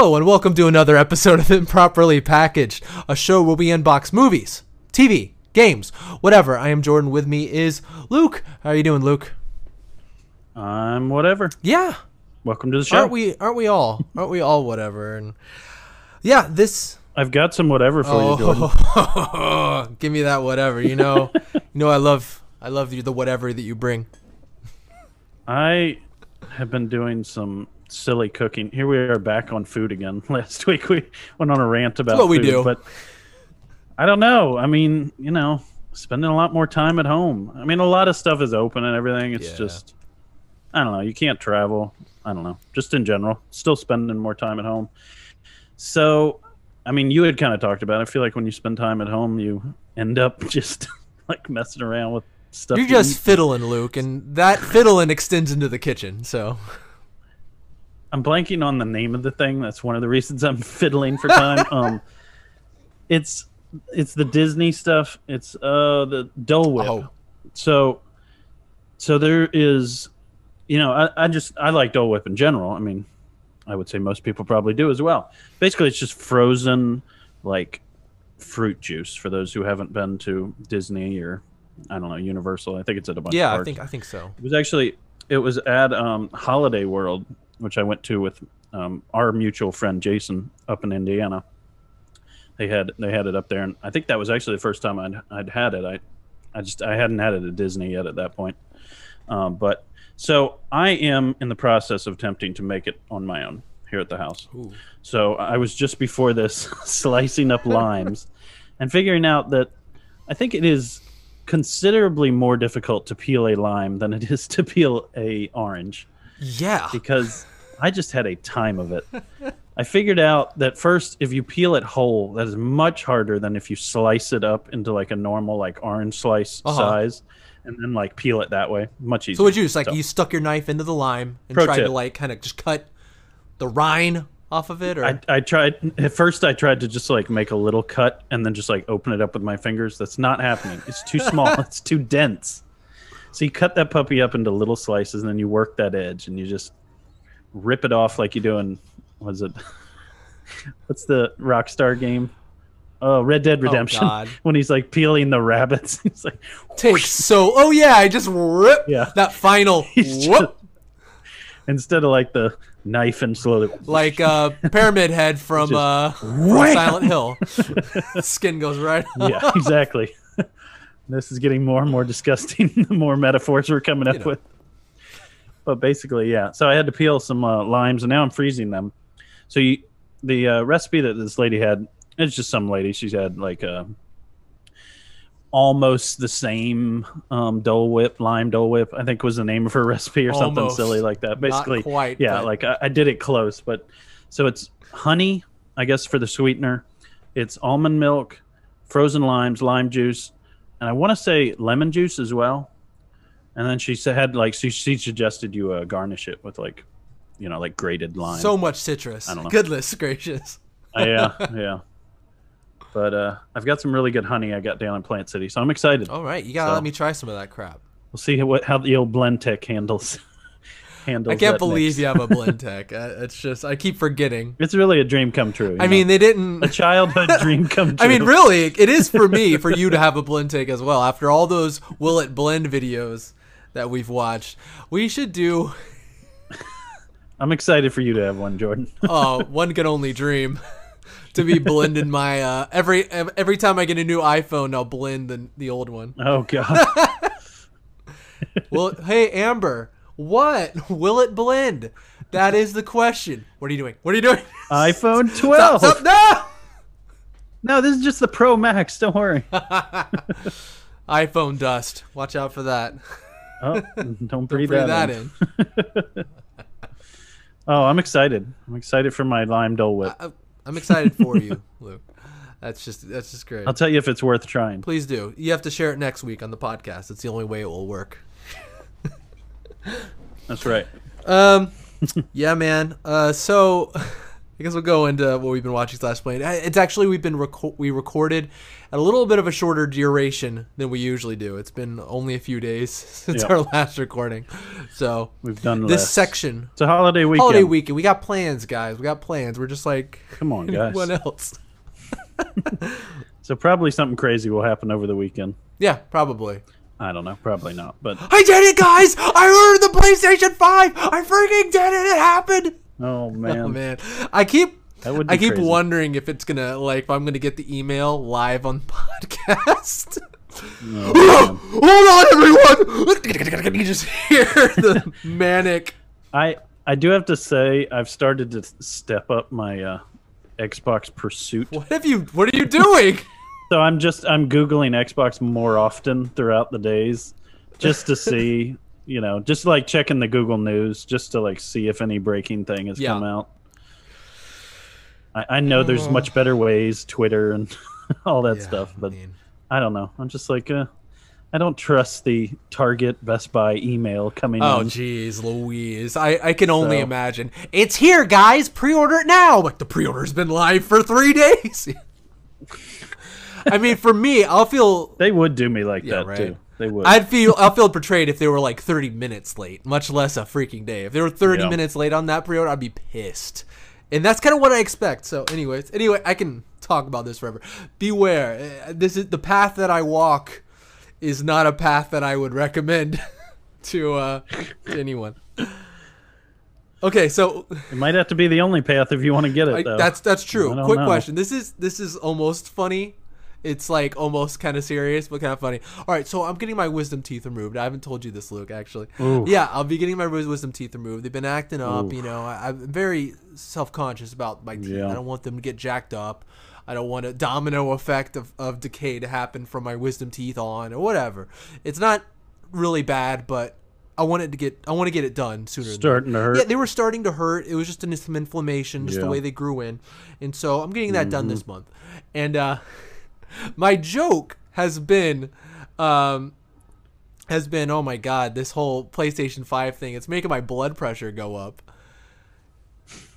Hello and welcome to another episode of Improperly Packaged, a show where we unbox movies, TV, games, whatever. I am Jordan. With me is Luke. How are you doing, Luke? I'm whatever. Yeah. Welcome to the show. Aren't we? Aren't we all? Aren't we all whatever? And yeah, this. I've got some whatever for you, Jordan. Oh, give me that whatever. You know, you know, I love, I love you, the whatever that you bring. I have been doing some silly cooking. Here we are back on food again. Last week we went on a rant about what we do. but I don't know. I mean, you know, spending a lot more time at home. I mean, a lot of stuff is open and everything. It's Yeah. just, I don't know. You can't travel. I don't know. Just in general, still spending more time at home. So, I mean, you had kind of talked about. It. I feel like when you spend time at home, you end up just like messing around with stuff. You're just fiddling, Luke, and that fiddling extends into the kitchen. So I'm blanking on the name of the thing. That's one of the reasons I'm fiddling for time. um, it's it's the Disney stuff. It's uh the Dole Whip. Oh. So so there is, you know, I, I just I like Dole Whip in general. I mean, I would say most people probably do as well. Basically, it's just frozen like fruit juice for those who haven't been to Disney or I don't know Universal. I think it's at a bunch. yeah, of I think I think so. It was actually it was at um, Holiday World, which I went to with um, our mutual friend Jason up in Indiana. They had they had it up there, and I think that was actually the first time I'd I'd had it. I I just I hadn't had it at Disney yet at that point. Um, but so I am in the process of attempting to make it on my own here at the house. Ooh. So I was just before this slicing up limes and figuring out that I think it is considerably more difficult to peel a lime than it is to peel a orange Yeah. because I just had a time of it. I figured out that first if you peel it whole that is much harder than if you slice it up into like a normal like orange slice Uh-huh. size and then like peel it that way. Much easier. So what'd you? Just like So- you stuck your knife into the lime and Pro tried to like kind of just cut the rind off of it, or I, I tried at first. I tried to just like make a little cut and then just like open it up with my fingers. That's not happening. It's too small. it's too dense. So you cut that puppy up into little slices and then you work that edge and you just rip it off like you do in was it? What's the Rockstar game? Oh, Red Dead Redemption. God. when he's like peeling the rabbits, he's like, takes so. Oh yeah, I just rip Yeah. that final He's whoop, instead of like the knife and slowly like uh, pyramid head from uh, from! Silent Hill. Skin goes right. yeah, exactly. this is getting more and more disgusting the more metaphors we're coming up know. with. But basically, yeah. So I had to peel some uh, limes, and now I'm freezing them. So you, the uh, recipe that this lady had, it's just some lady. She's had like a almost the same um, Dole Whip, lime Dole Whip. I think was the name of her recipe or something silly like that. Basically, quite, Yeah, but- like I, I did it close, but so it's honey, I guess, for the sweetener. It's almond milk, frozen limes, lime juice, and I want to say lemon juice as well. And then she said, like, she, she suggested you uh, garnish it with like, you know, like grated lime. So much citrus. I don't know. Goodness gracious. Uh, yeah, yeah. But uh, I've got some really good honey I got down in Plant City, so I'm excited. All right, you gotta So- let me try some of that crap. We'll see what how the old Blendtec handles handles. I can't believe mix. you have a blend tech. It's just I keep forgetting. It's really a dream come true. I know? mean, they didn't. a childhood dream come true. I mean, really, it is for me for you to have a Blendtec as well. After all those will it blend videos that we've watched, we should do. I'm excited for you to have one, Jordan. Oh, one can only dream to be blending my uh, every every time I get a new iPhone, I'll blend the the old one. Oh God. Well, hey Amber, what will it blend? That is the question. What are you doing? What are you doing? iPhone 12. Stop, no! No, this is just the Pro Max. Don't worry. iPhone dust. Watch out for that. Oh, don't breathe, Breathe that, that in. in. Oh, I'm excited. I'm excited for my lime Dole Whip. I- I'm excited for you, Luke. That's just that's just great. I'll tell you if it's worth trying. Please do. You have to share it next week on the podcast. It's the only way it will work. That's right. Um, yeah, man. Uh, so I guess we'll go into what we've been watching slash playing. It's actually we've been reco- we recorded at a little bit of a shorter duration than we usually do. It's been only a few days since Yep. our last recording, so We've done this less. section It's a holiday weekend. holiday weekend. We got plans, guys. We got plans. We're just like Come on, guys. What else. So probably something crazy will happen over the weekend. Yeah, probably. I don't know. Probably not. But I did it, guys! I ordered the PlayStation Five. I freaking did it! It happened. oh man, Oh man, I keep That would be I keep crazy. wondering if it's gonna like if I'm gonna get the email live on podcast. Oh. Hold on, everyone! You just hear the manic. I I do have to say I've started to step up my uh, Xbox pursuit. What have you? What are you doing? So I'm just I'm googling Xbox more often throughout the days, just to see, you know, just like checking the Google News, just to like see if any breaking thing has Yeah. come out. I, I know there's much better ways, Twitter and all that Yeah, stuff, but I mean, I don't know. I'm just like, uh, I don't trust the Target, Best Buy email coming in. oh jeez, Louise, I I can only So- imagine. It's here, guys. Pre-order it now. Like the pre-order's been live for three days. I mean, for me, I'll feel They would do me like Yeah, that right. too. They would. I'd feel I'll feel betrayed if they were like 30 minutes late, much less a freaking day. If they were 30 Yeah. minutes late on that pre-order, I'd be pissed. And that's kind of what I expect. So, anyways, anyway, I can talk about this forever. Beware, uh, this is the path that I walk is not a path that I would recommend to uh to anyone. Okay, so it might have to be the only path if you want to get it, I, though. that's that's true. Quick know. question. This is this is almost funny. It's like almost kind of serious, but kind of funny. All right, so I'm getting my wisdom teeth removed. I haven't told you this, Luke. Actually, Oof. yeah, I'll be getting my wisdom teeth removed. They've been acting up. Oof. You know, I, I'm very self conscious about my teeth. Yeah. I don't want them to get jacked up. I don't want a domino effect of, of decay to happen from my wisdom teeth on or whatever. It's not really bad, but I wanted to get I want to get it done sooner. than starting to hurt. yeah, they were starting to hurt. It was just in some inflammation, just the way they grew in, and so I'm getting that done Mm-hmm. this month. And uh, my joke has been, um, has been, oh my god, this whole PlayStation Five thing. It's making my blood pressure go up.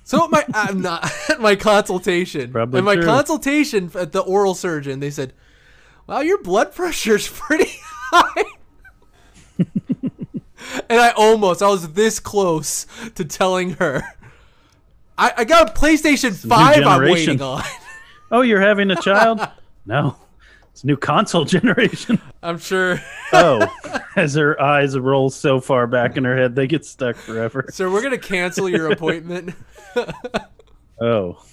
So my I'm not my consultation. Probably at my true. consultation at the oral surgeon, they said, "Wow, your blood pressure's pretty high." and I almost, I was this close to telling her, I, I got a PlayStation new 5 I'm waiting on. Oh, you're having a child? No. It's new console generation. I'm sure. Oh, as her eyes roll so far back in her head, they get stuck forever. So we're going to cancel your appointment. Oh.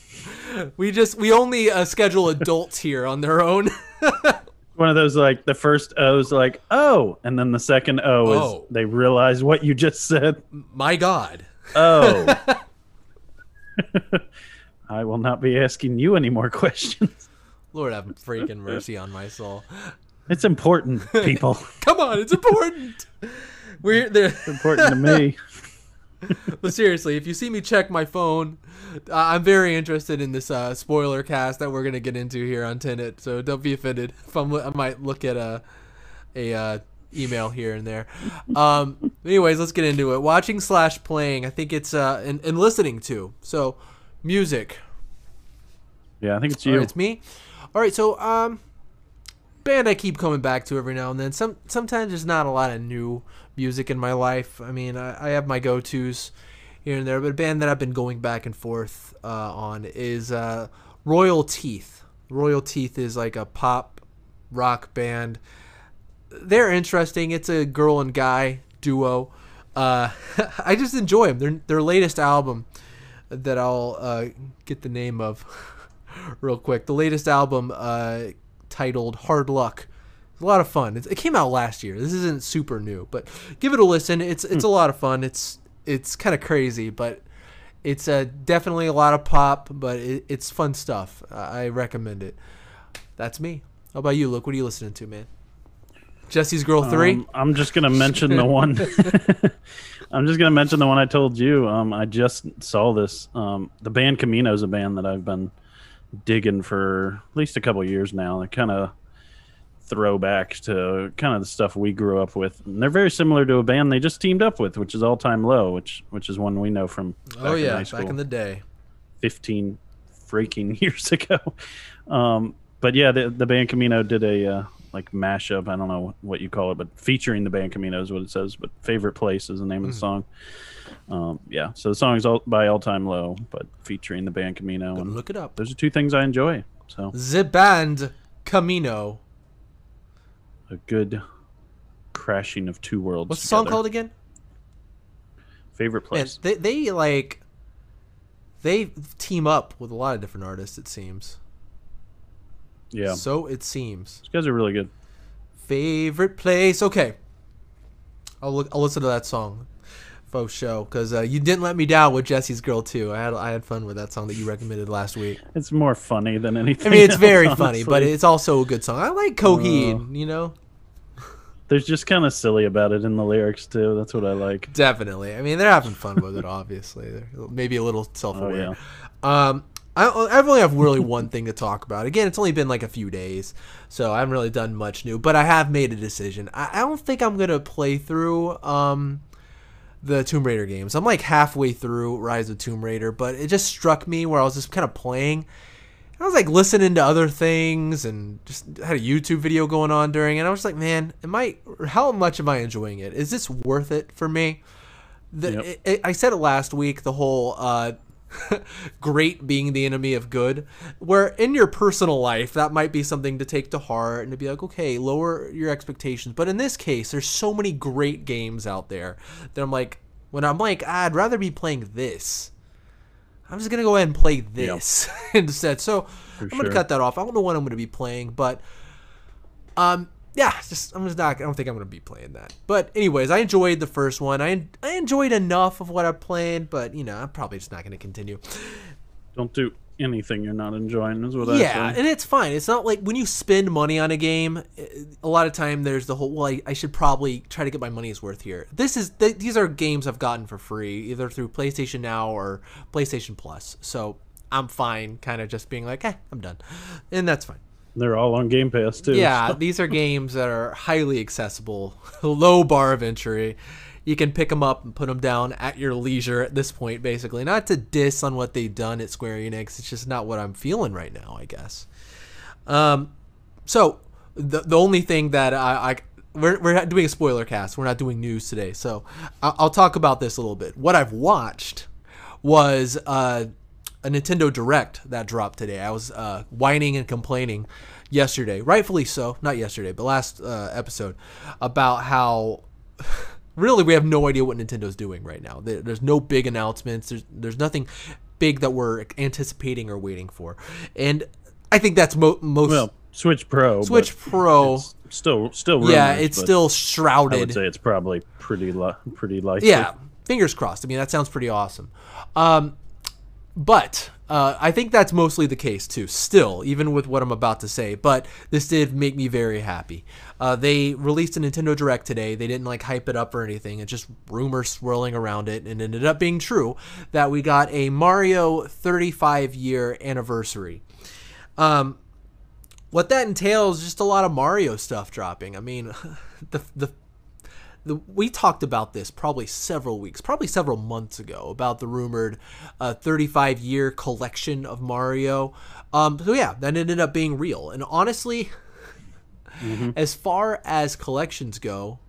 We just, we only uh, schedule adults here on their own. One of those like the first O's like, oh, and then the second O Oh. is they realize what you just said. My God. Oh. I will not be asking you any more questions. Lord have freaking mercy on my soul. It's important, people. Come on, it's important. We're there. It's important to me. But seriously, if you see me check my phone, uh, I'm very interested in this uh, spoiler cast that we're gonna get into here on Tenet. So don't be offended if I'm, I might look at a a uh, email here and there. Um, anyways, let's get into it. Watching slash playing, I think it's uh, and, and listening to. So music. Yeah, I think it's you. right, it's me. All right, so um, band I keep coming back to every now and then. Some sometimes there's not a lot of new music in my life. I mean, I, I have my go tos here and there, but a band that I've been going back and forth uh, on is uh, Royal Teeth. Royal Teeth is like a pop rock band. They're interesting. It's a girl and guy duo. Uh, I just enjoy them. Their their latest album that I'll uh, get the name of real quick. The latest album uh, titled Hard Luck. It's a lot of fun. It's, it came out last year. This isn't super new, but give it a listen. It's it's a lot of fun. It's it's kind of crazy, but it's uh, definitely a lot of pop, but it, it's fun stuff. I I recommend it. That's me. How about you, Luke? What are you listening to, man? Jessie's Girl Three. Um, I'm just gonna mention the one. I'm just gonna mention the one I told you. Um, I just saw this. Um, the band Camino is a band that I've been digging for at least a couple years now. They kind of throwback to kind of the stuff we grew up with. And they're very similar to a band they just teamed up with, which is All Time Low, which which is one we know from. Back oh in yeah, high school. back in the day. 15 freaking years ago. Um, but yeah, the, the band Camino did a uh, like mashup. I don't know what you call it, but featuring the band Camino is what it says. But favorite place is the name of the song. Um, yeah, so the song is all, by All Time Low, but featuring the band Camino. And Look it up. those are two things I enjoy. So The band Camino. a good crashing of two worlds. What's the song called again? Favorite Man, place. they they like they team up with a lot of different artists. It seems. Yeah, So it seems. these guys are really good. Favorite place. Okay. I'll look. I'll listen to that song. Faux show, because uh, you didn't let me down with Jessie's Girl too. I had I had fun with that song that you recommended last week. It's more funny than anything. I mean, it's else, very funny, but it's also a good song. I like Coheed. Uh, you know, there's just kind of silly about it in the lyrics too. That's what I like. definitely. I mean, they're having fun with it. Obviously, They're maybe a little Oh self-aware. yeah. Um, I, I only have really one thing to talk about. Again, it's only been like a few days, so I haven't really done much new. But I have made a decision. I, I don't think I'm gonna play through um, the Tomb Raider games. I'm like halfway through Rise of Tomb Raider, but it just struck me where I was just kind of playing. I was like listening to other things and just had a YouTube video going on during and I was like, man, am I? How much am I enjoying it? Is this worth it for me? The, Yep. it, it- I said it last week. The whole uh, great being the enemy of good, where in your personal life that might be something to take to heart and to be like, okay, lower your expectations. But in this case, there's so many great games out there that I'm like, when I'm like, "Ah, I'd rather be playing this. I'm just gonna go ahead and play this instead. So I'm gonna sure. cut that off. I don't know what I'm gonna be playing, but um, yeah, just I'm just not. I don't think I'm gonna be playing that. But anyways, I enjoyed the first one. I I enjoyed enough of what I played, but you know, I'm probably just not gonna continue. Don't do anything you're not enjoying. Is what Yeah, I say. and it's fine. It's not like when you spend money on a game, a lot of time there's the whole. Well, I, I should probably try to get my money's worth here. This is th- these are games I've gotten for free, either through PlayStation Now or PlayStation Plus. So I'm fine, kind of just being like, eh, I'm done, and that's fine. They're all on Game Pass too. Yeah, these are games that are highly accessible, low bar of entry. You can pick them up and put them down at your leisure at this point, basically. Not to diss on what they've done at Square Enix, it's just not what I'm feeling right now, I guess. Um, so the the only thing that I, I we're we're doing a spoiler cast. We're not doing news today, so I'll, I'll talk about this a little bit. What I've watched was uh, a Nintendo Direct that dropped today. I was uh, whining and complaining yesterday, rightfully so, not yesterday, but last uh, episode, about how really we have no idea what Nintendo's doing right now. There's no big announcements. There's there's nothing big that we're anticipating or waiting for, and I think that's mo- most Well, Switch Pro. Switch Pro. still, still. Rumors, yeah, it's still shrouded. I would say it's probably pretty, li- pretty likely. Yeah, fingers crossed. I mean, that sounds pretty awesome. Um, but uh, I think that's mostly the case too. Still, even with what I'm about to say, but this did make me very happy. Uh, they released a Nintendo Direct today. They didn't like hype it up or anything. It's just rumors swirling around it, and ended up being true that we got a Mario 35 year anniversary. Um, what that entails is just a lot of Mario stuff dropping. I mean, the the the, we talked about this probably several weeks, probably several months ago, about the rumored uh, 35 year collection of Mario. Um, so yeah, that ended up being real. And honestly, as far as collections go,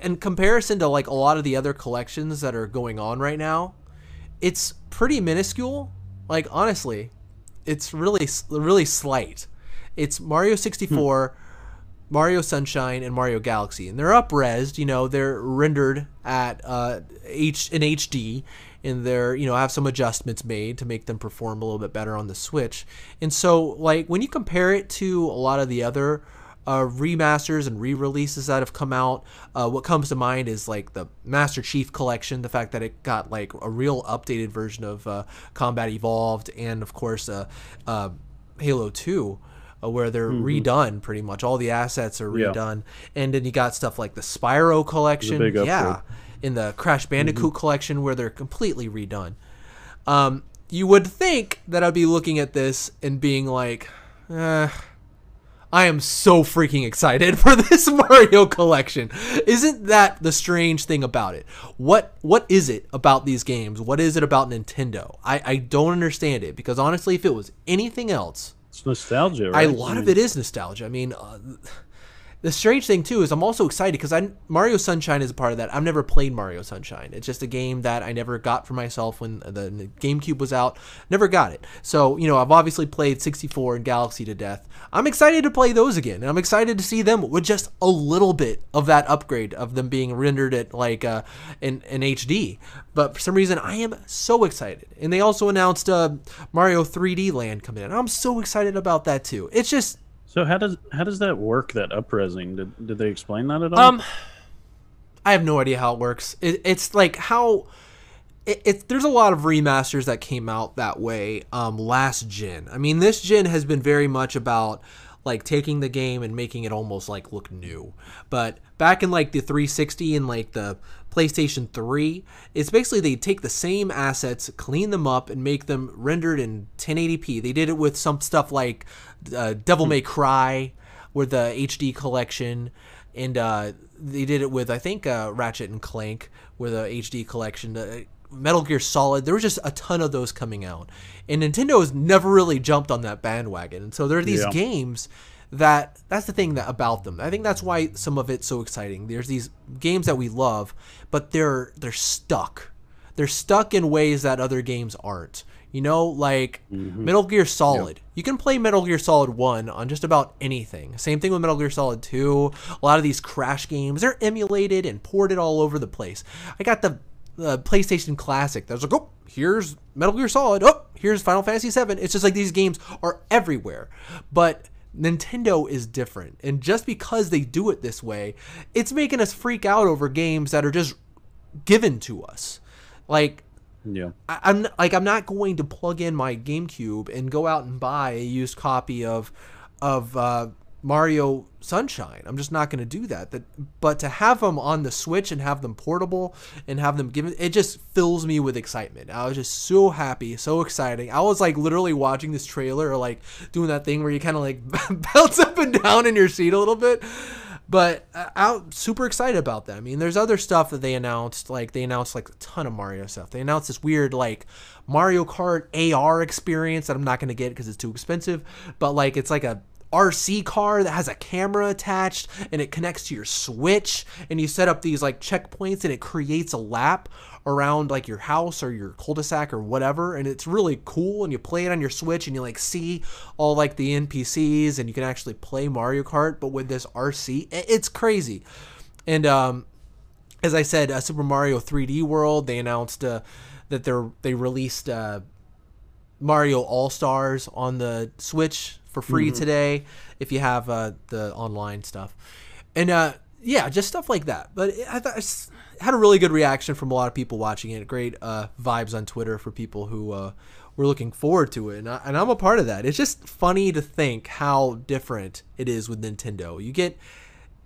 in comparison to like a lot of the other collections that are going on right now, it's pretty minuscule. Like honestly, it's really really slight. It's Mario 64. Mario Sunshine and Mario Galaxy, and they're upresed. You know, they're rendered at uh, H in HD, and they're you know have some adjustments made to make them perform a little bit better on the Switch. And so, like when you compare it to a lot of the other uh, remasters and re-releases that have come out, uh, what comes to mind is like the Master Chief Collection, the fact that it got like a real updated version of uh, Combat Evolved, and of course, uh, uh, Halo Two uh, where they're redone pretty much. All the assets are Yeah. redone. And then you got stuff like the Spyro collection. yeah. In the Crash Bandicoot collection where they're completely redone. Um, you would think that I'd be looking at this and being like, eh, I am so freaking excited for this Mario collection. Isn't that the strange thing about it? What what is it about these games? What is it about Nintendo? I, I don't understand it because honestly, if it was anything else, It's nostalgia, right? a lot of it is nostalgia. I mean, uh, the strange thing too is I'm also excited because I Mario Sunshine is a part of that. I've never played Mario Sunshine. It's just a game that I never got for myself when the GameCube was out. Never got it. So you know I've obviously played 64 and Galaxy to death. I'm excited to play those again, and I'm excited to see them with just a little bit of that upgrade of them being rendered at like uh, in in HD. But for some reason, I am so excited. And they also announced uh, Mario 3D Land coming in. I'm so excited about that too. It's just So how does how does that work? That upresing? Did did they explain that at all? Um, I have no idea how it works. It, it's like how it, it, There's a lot of remasters that came out that way. Um, last gen. I mean, this gen has been very much about like taking the game and making it almost like look new. But back in like the 360 and like the PlayStation 3, it's basically they take the same assets, clean them up, and make them rendered in 1080p. They did it with some stuff like uh, Devil May Cry, with the HD collection, and uh, they did it with I think uh, Ratchet and Clank with the HD collection. Uh, Metal Gear Solid, there was just a ton of those coming out, and Nintendo has never really jumped on that bandwagon. And so there are these Yeah. games that that's the thing that about them. I think that's why some of it's so exciting. There's these games that we love, but they're they're stuck. They're stuck in ways that other games aren't. You know, like mm-hmm. Metal Gear Solid. You can play Metal Gear Solid 1 on just about anything. Same thing with Metal Gear Solid 2. A lot of these crash games, they're emulated and ported all over the place. I got the the PlayStation Classic. That was like, oh, here's Metal Gear Solid. Oh, here's Final Fantasy 7. It's just like these games are everywhere. But Nintendo is different. And just because they do it this way, it's making us freak out over games that are just given to us. Like yeah. I, I'm like I'm not going to plug in my GameCube and go out and buy a used copy of of uh, Mario Sunshine. I'm just not going to do that. That but to have them on the Switch and have them portable and have them given it just fills me with excitement. I was just so happy, so exciting. I was like literally watching this trailer or like doing that thing where you kind of like bounce up and down in your seat a little bit. But uh, I'm super excited about that. I mean, there's other stuff that they announced. Like they announced like a ton of Mario stuff. They announced this weird like Mario Kart AR experience that I'm not gonna get because it's too expensive. But like it's like a RC car that has a camera attached and it connects to your Switch and you set up these like checkpoints and it creates a lap around like your house or your cul-de-sac or whatever and it's really cool and you play it on your Switch and you like see all like the NPCs and you can actually play Mario Kart but with this RC it's crazy. And um as I said, uh, Super Mario 3D World, they announced uh, that they're they released uh, Mario All Stars on the Switch for free today if you have uh, the online stuff, and uh, yeah, just stuff like that. But it, I thought it's had a really good reaction from a lot of people watching it. Great uh, vibes on Twitter for people who uh, were looking forward to it, and, I, and I'm a part of that. It's just funny to think how different it is with Nintendo. You get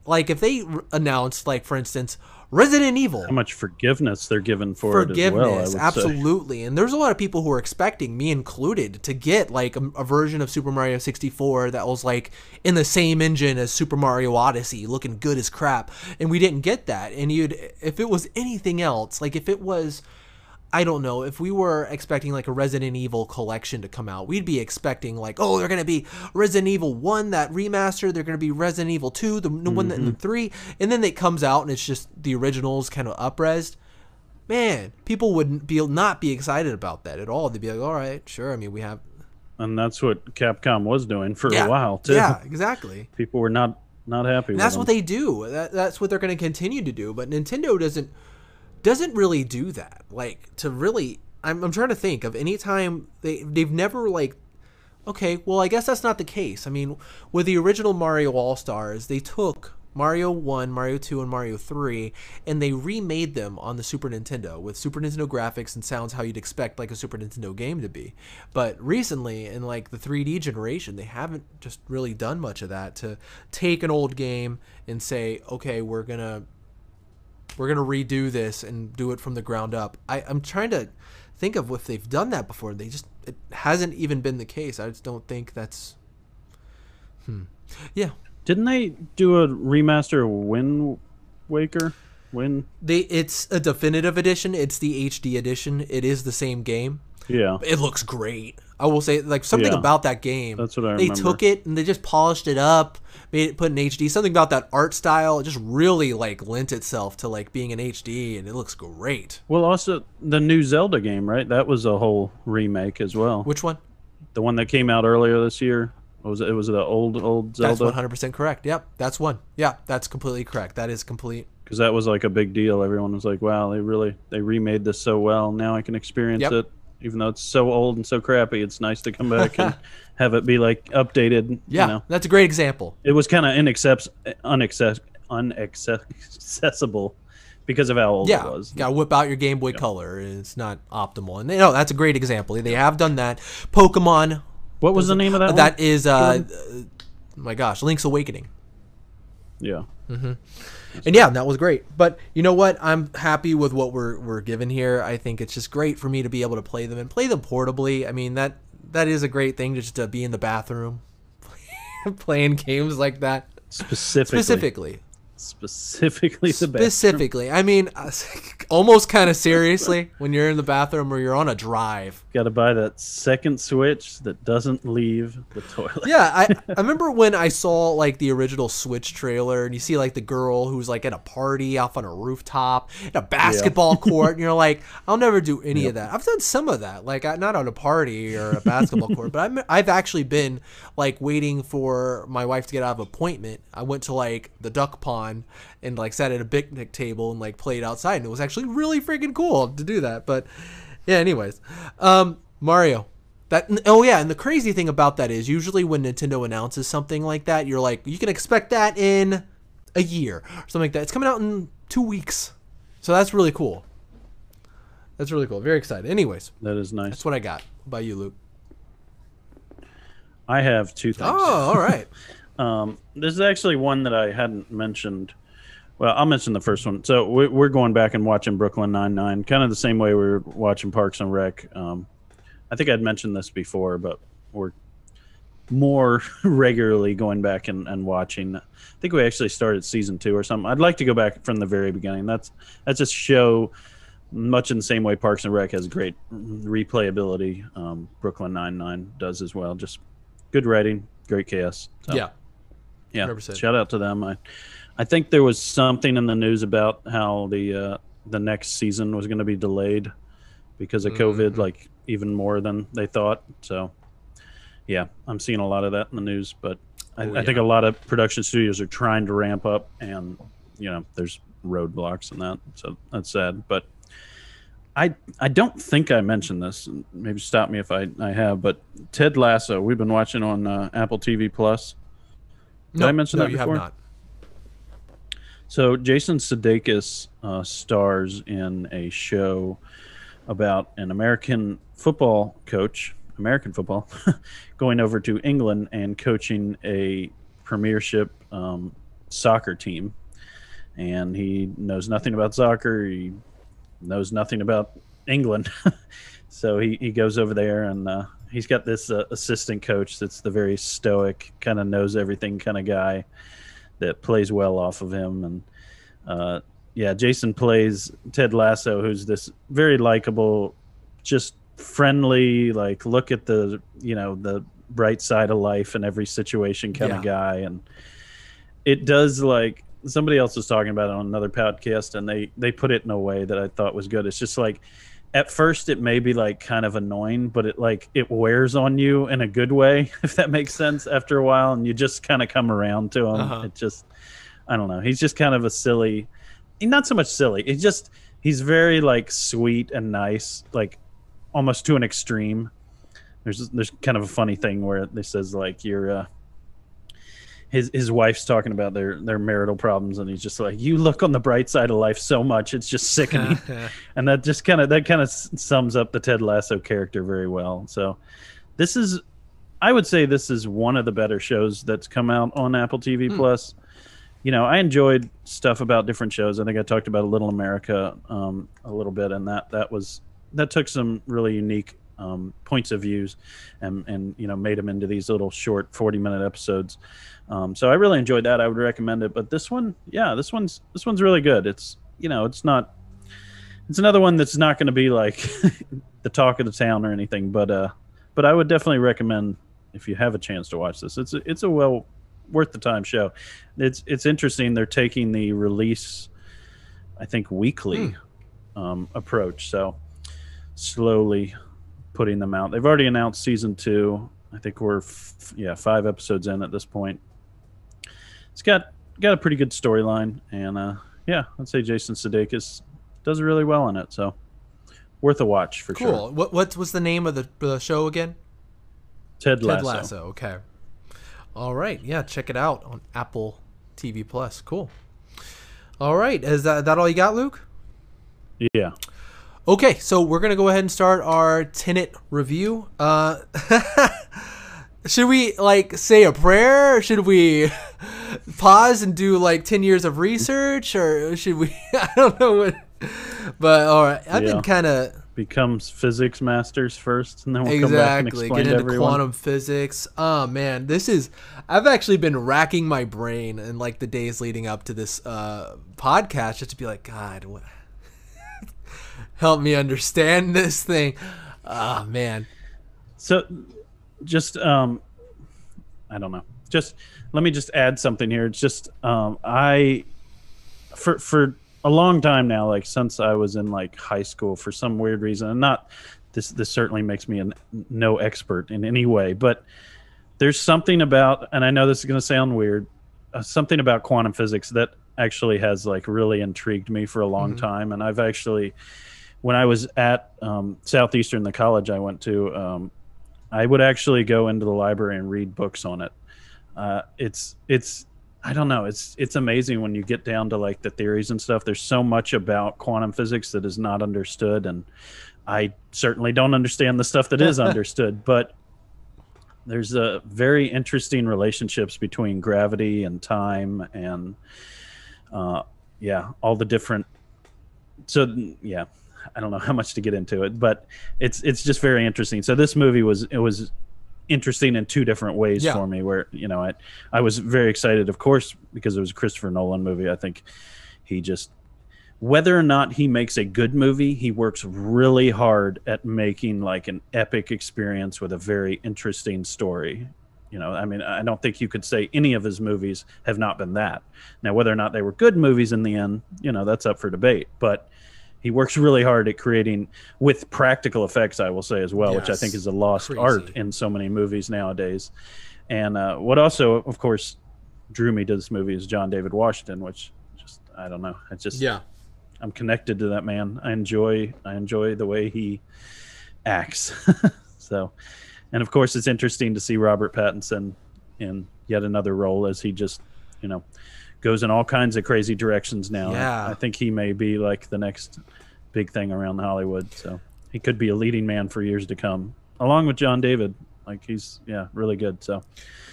like if they r- announced like for instance Resident Evil How much forgiveness they're given for it as well. I forgiveness would say. absolutely and there's a lot of people who are expecting me included to get like a, a version of super mario 64 that was like in the same engine as super mario odyssey looking good as crap and we didn't get that and you'd if it was anything else like if it was I don't know if we were expecting like a Resident Evil collection to come out, we'd be expecting like, oh, they're gonna be Resident Evil One that remaster, they're gonna be Resident Evil Two, the new one that and the mm-hmm. three, and then it comes out and it's just the originals kind of upresed. Man, people wouldn't be not be excited about that at all. They'd be like, all right, sure. I mean, we have and that's what Capcom was doing for yeah, a while too. yeah, exactly. People were not not happy. That's them. what they do. That, that's what they're going to continue to do. But Nintendo doesn't doesn't really do that. Like to really, I'm, I'm trying to think of any time they they've never like. Okay, well I guess that's not the case. I mean, with the original Mario All Stars, they took Mario 1, Mario 2, and Mario 3, and they remade them on the Super Nintendo with Super Nintendo graphics and sounds how you'd expect like a Super Nintendo game to be. But recently, in like the 3D generation, they haven't just really done much of that to take an old game and say, okay, we're gonna we're gonna redo this and do it from the ground up. I, I'm trying to think of if they've done that before. They just it hasn't even been the case. I just don't think that's. Hmm. Yeah, Didn't they do a remaster of Wind Waker? Wind? they it's a definitive edition. It's the HD edition. It is the same game. Yeah. It looks great. I will say, like something Yeah. about that game. That's what I They remember. took it and they just polished it up, made it put in HD. Something about that art style it just really like lent itself to like being in HD, and it looks great. Well, also the new Zelda game, right? That was a whole remake as well. Which one? The one that came out earlier this year. What was it? Was It was the old old That's Zelda one hundred percent correct. Yep, that's one. Yeah, that's completely correct. That is complete. because that was like a big deal. Everyone was like, "Wow, they really they remade this so well. Now I can experience Yep. it, even though it's so old and so crappy. It's nice to come back and have it be like updated. Yeah, You know, that's a great example. it was kind of inaccess- unaccess- unaccessible because of how old Yeah, it was. you gotta whip out your Game Boy Color. It's not optimal, and they, no, that's a great example. They have done that. Pokemon. What was the name of that? That one? is, uh, uh, my gosh, Link's Awakening. Mm-hmm. yeah. And yeah, that was great. But you know what? I'm happy with what we're we're given here. I think it's just great for me to be able to play them and play them portably. I mean that that is a great thing just to be in the bathroom playing games like that. Specifically, Specifically, specifically the best. specifically. I mean, uh, almost kind of seriously when you're in the bathroom or you're on a drive. Got to buy that second switch that doesn't leave the toilet. Yeah, I, I remember when I saw like the original Switch trailer, and you see like the girl who's like at a party off on a rooftop in a basketball court, and you're like, I'll never do any of that. I've done some of that, like not on a party or a basketball court, but I'm, I've actually been like waiting for my wife to get out of appointment. I went to like the duck pond and like sat at a picnic table and like played outside, and it was actually really freaking cool to do that. But yeah, anyways, um, Mario. That oh yeah, and the crazy thing about that is usually when Nintendo announces something like that, you're like you can expect that in a year or something like that. It's coming out in two weeks, so that's really cool. That's really cool. Very excited. Anyways, That is nice. that's what I got. By you, Luke. I have two things. Oh, all right. Um, this is actually one that I hadn't mentioned. Well, I'll mention the first one. So we- we're going back and watching Brooklyn Nine Nine, kind of the same way we were watching Parks and Rec. Um, I think I'd mentioned this before, but we're more regularly going back and, and watching. I think we actually started season two or something. I'd like to go back from the very beginning. That's that's a show much in the same way Parks and Rec has great replayability. Um, Brooklyn Nine Nine does as well. Just good writing, great chaos. So, Yeah. Yeah. 100%. Shout out to them. I, I think there was something in the news about how the uh, the next season was going to be delayed because of COVID, Mhm. like even more than they thought. So, yeah, I'm seeing a lot of that in the news. But I, Oh, I think a lot of production studios are trying to ramp up, and you know, there's roadblocks and that. So that's sad. But I I don't think I mentioned this. and Maybe stop me if I, I have. But Ted Lasso, we've been watching on uh, Apple TV Plus. Did I mention no, that you before? have not. So Jason Sudeikis uh, stars in a show about an American football coach, American football, going over to England and coaching a Premiership um, soccer team. And he knows nothing about soccer. He knows nothing about England. so he, he goes over there and uh, he's got this uh, assistant coach that's the very stoic, kind of knows everything kind of guy that plays well off of him. And uh, yeah, Jason plays Ted Lasso, who's this very likable, just friendly, like look at the you know the bright side of life in every situation kind of Yeah. guy. And it does like somebody else was talking about it on another podcast, and they they put it in a way that I thought was good. It's just like at first it may be like kind of annoying but it like it wears on you in a good way if that makes sense after a while and you just kind of come around to him Uh-huh. it just i don't know he's just kind of a silly not so much silly it's just he's very like sweet and nice like almost to an extreme there's there's kind of a funny thing where it says like you're uh his his wife's talking about their their marital problems and he's just like you look on the bright side of life so much it's just sickening and that just kind of that kind of sums up the Ted Lasso character very well. So this is I would say this is one of the better shows that's come out on Apple TV Plus. You know, I enjoyed stuff about different shows. I think I talked about a Little America um, a little bit, and that that was that took some really unique um, points of views, and and you know made them into these little short forty minute episodes. Um, so I really enjoyed that. I would recommend it. But this one, yeah, this one's this one's really good. It's you know it's not it's another one that's not going to be like the talk of the town or anything. But uh, but I would definitely recommend if you have a chance to watch this. It's a, it's a well worth the time show. It's it's interesting. They're taking the release, I think, weekly Hmm. um, approach. So slowly putting them out. They've already announced season two. I think we're f- yeah five episodes in at this point. It's got got a pretty good storyline, and uh, yeah, I'd say Jason Sudeikis does really well in it. So worth a watch for Cool. sure. What what was the name of the, the show again? Ted Lasso. Ted Lasso. Okay. All right. Yeah, check it out on Apple TV Plus. Cool. All right. Is that that all you got, Luke? Yeah. Okay, so we're gonna go ahead and start our Tenet review. Uh, should we like say a prayer? Or should we pause and do like ten years of research, or should we? I don't know what. But all right, I've Yeah. been kind of becomes physics masters first, and then we'll come back and exactly get into everyone. quantum physics. Oh man, this is. I've actually been racking my brain in like the days leading up to this uh, podcast just to be like, God, what? help me understand this thing. Oh man. So, just um, I don't know. Just let me just add something here. It's just um, I for for a long time now, like since I was in like high school, for some weird reason, and not this. This certainly makes me a n- no expert in any way, but there's something about, and I know this is going to sound weird, uh, something about quantum physics that actually has like really intrigued me for a long Mhm. time, and I've actually when I was at um, Southeastern, the college I went to, um, I would actually go into the library and read books on it. Uh, it's it's I don't know. It's it's amazing when you get down to like the theories and stuff. There's so much about quantum physics that is not understood, and I certainly don't understand the stuff that is understood. But there's a very interesting relationships between gravity and time, and uh, yeah, all the different. So yeah, I don't know how much to get into it, but it's it's just very interesting. So this movie was it was interesting in two different ways Yeah. for me. Where you know I I was very excited, of course, because it was a Christopher Nolan movie. I think he just whether or not he makes a good movie, he works really hard at making like an epic experience with a very interesting story. You know, I mean, I don't think you could say any of his movies have not been that. Now, whether or not they were good movies in the end, you know, that's up for debate. But he works really hard at creating with practical effects, I will say as well, which I think is a lost Crazy. art in so many movies nowadays. And uh, what also, of course, drew me to this movie is John David Washington, which just I don't know. It's just Yeah. I'm connected to that man. I enjoy I enjoy the way he acts. so, and of course, it's interesting to see Robert Pattinson in yet another role as he just you know goes in all kinds of crazy directions now. Yeah. I think he may be like the next big thing around Hollywood. So he could be a leading man for years to come, along with John David. Like he's yeah really good. So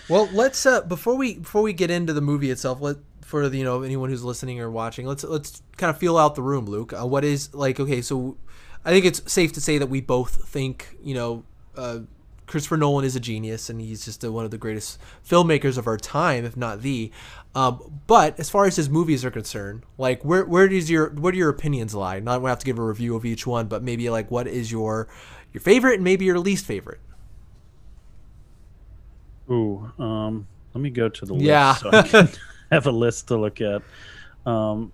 Well, let's uh, before we before we get into the movie itself, let for the, you know anyone who's listening or watching, let's let's kind of feel out the room, Luke. Uh, what is like? Okay, so I think it's safe to say that we both think you know uh, Christopher Nolan is a genius, and he's just uh one of the greatest filmmakers of our time, if not the. Um, but as far as his movies are concerned, like where where does your where do your opinions lie? Not we have to give a review of each one, but maybe like what is your your favorite and maybe your least favorite. Ooh, um, let me go to the Yeah. list so I can have a list to look at. Um,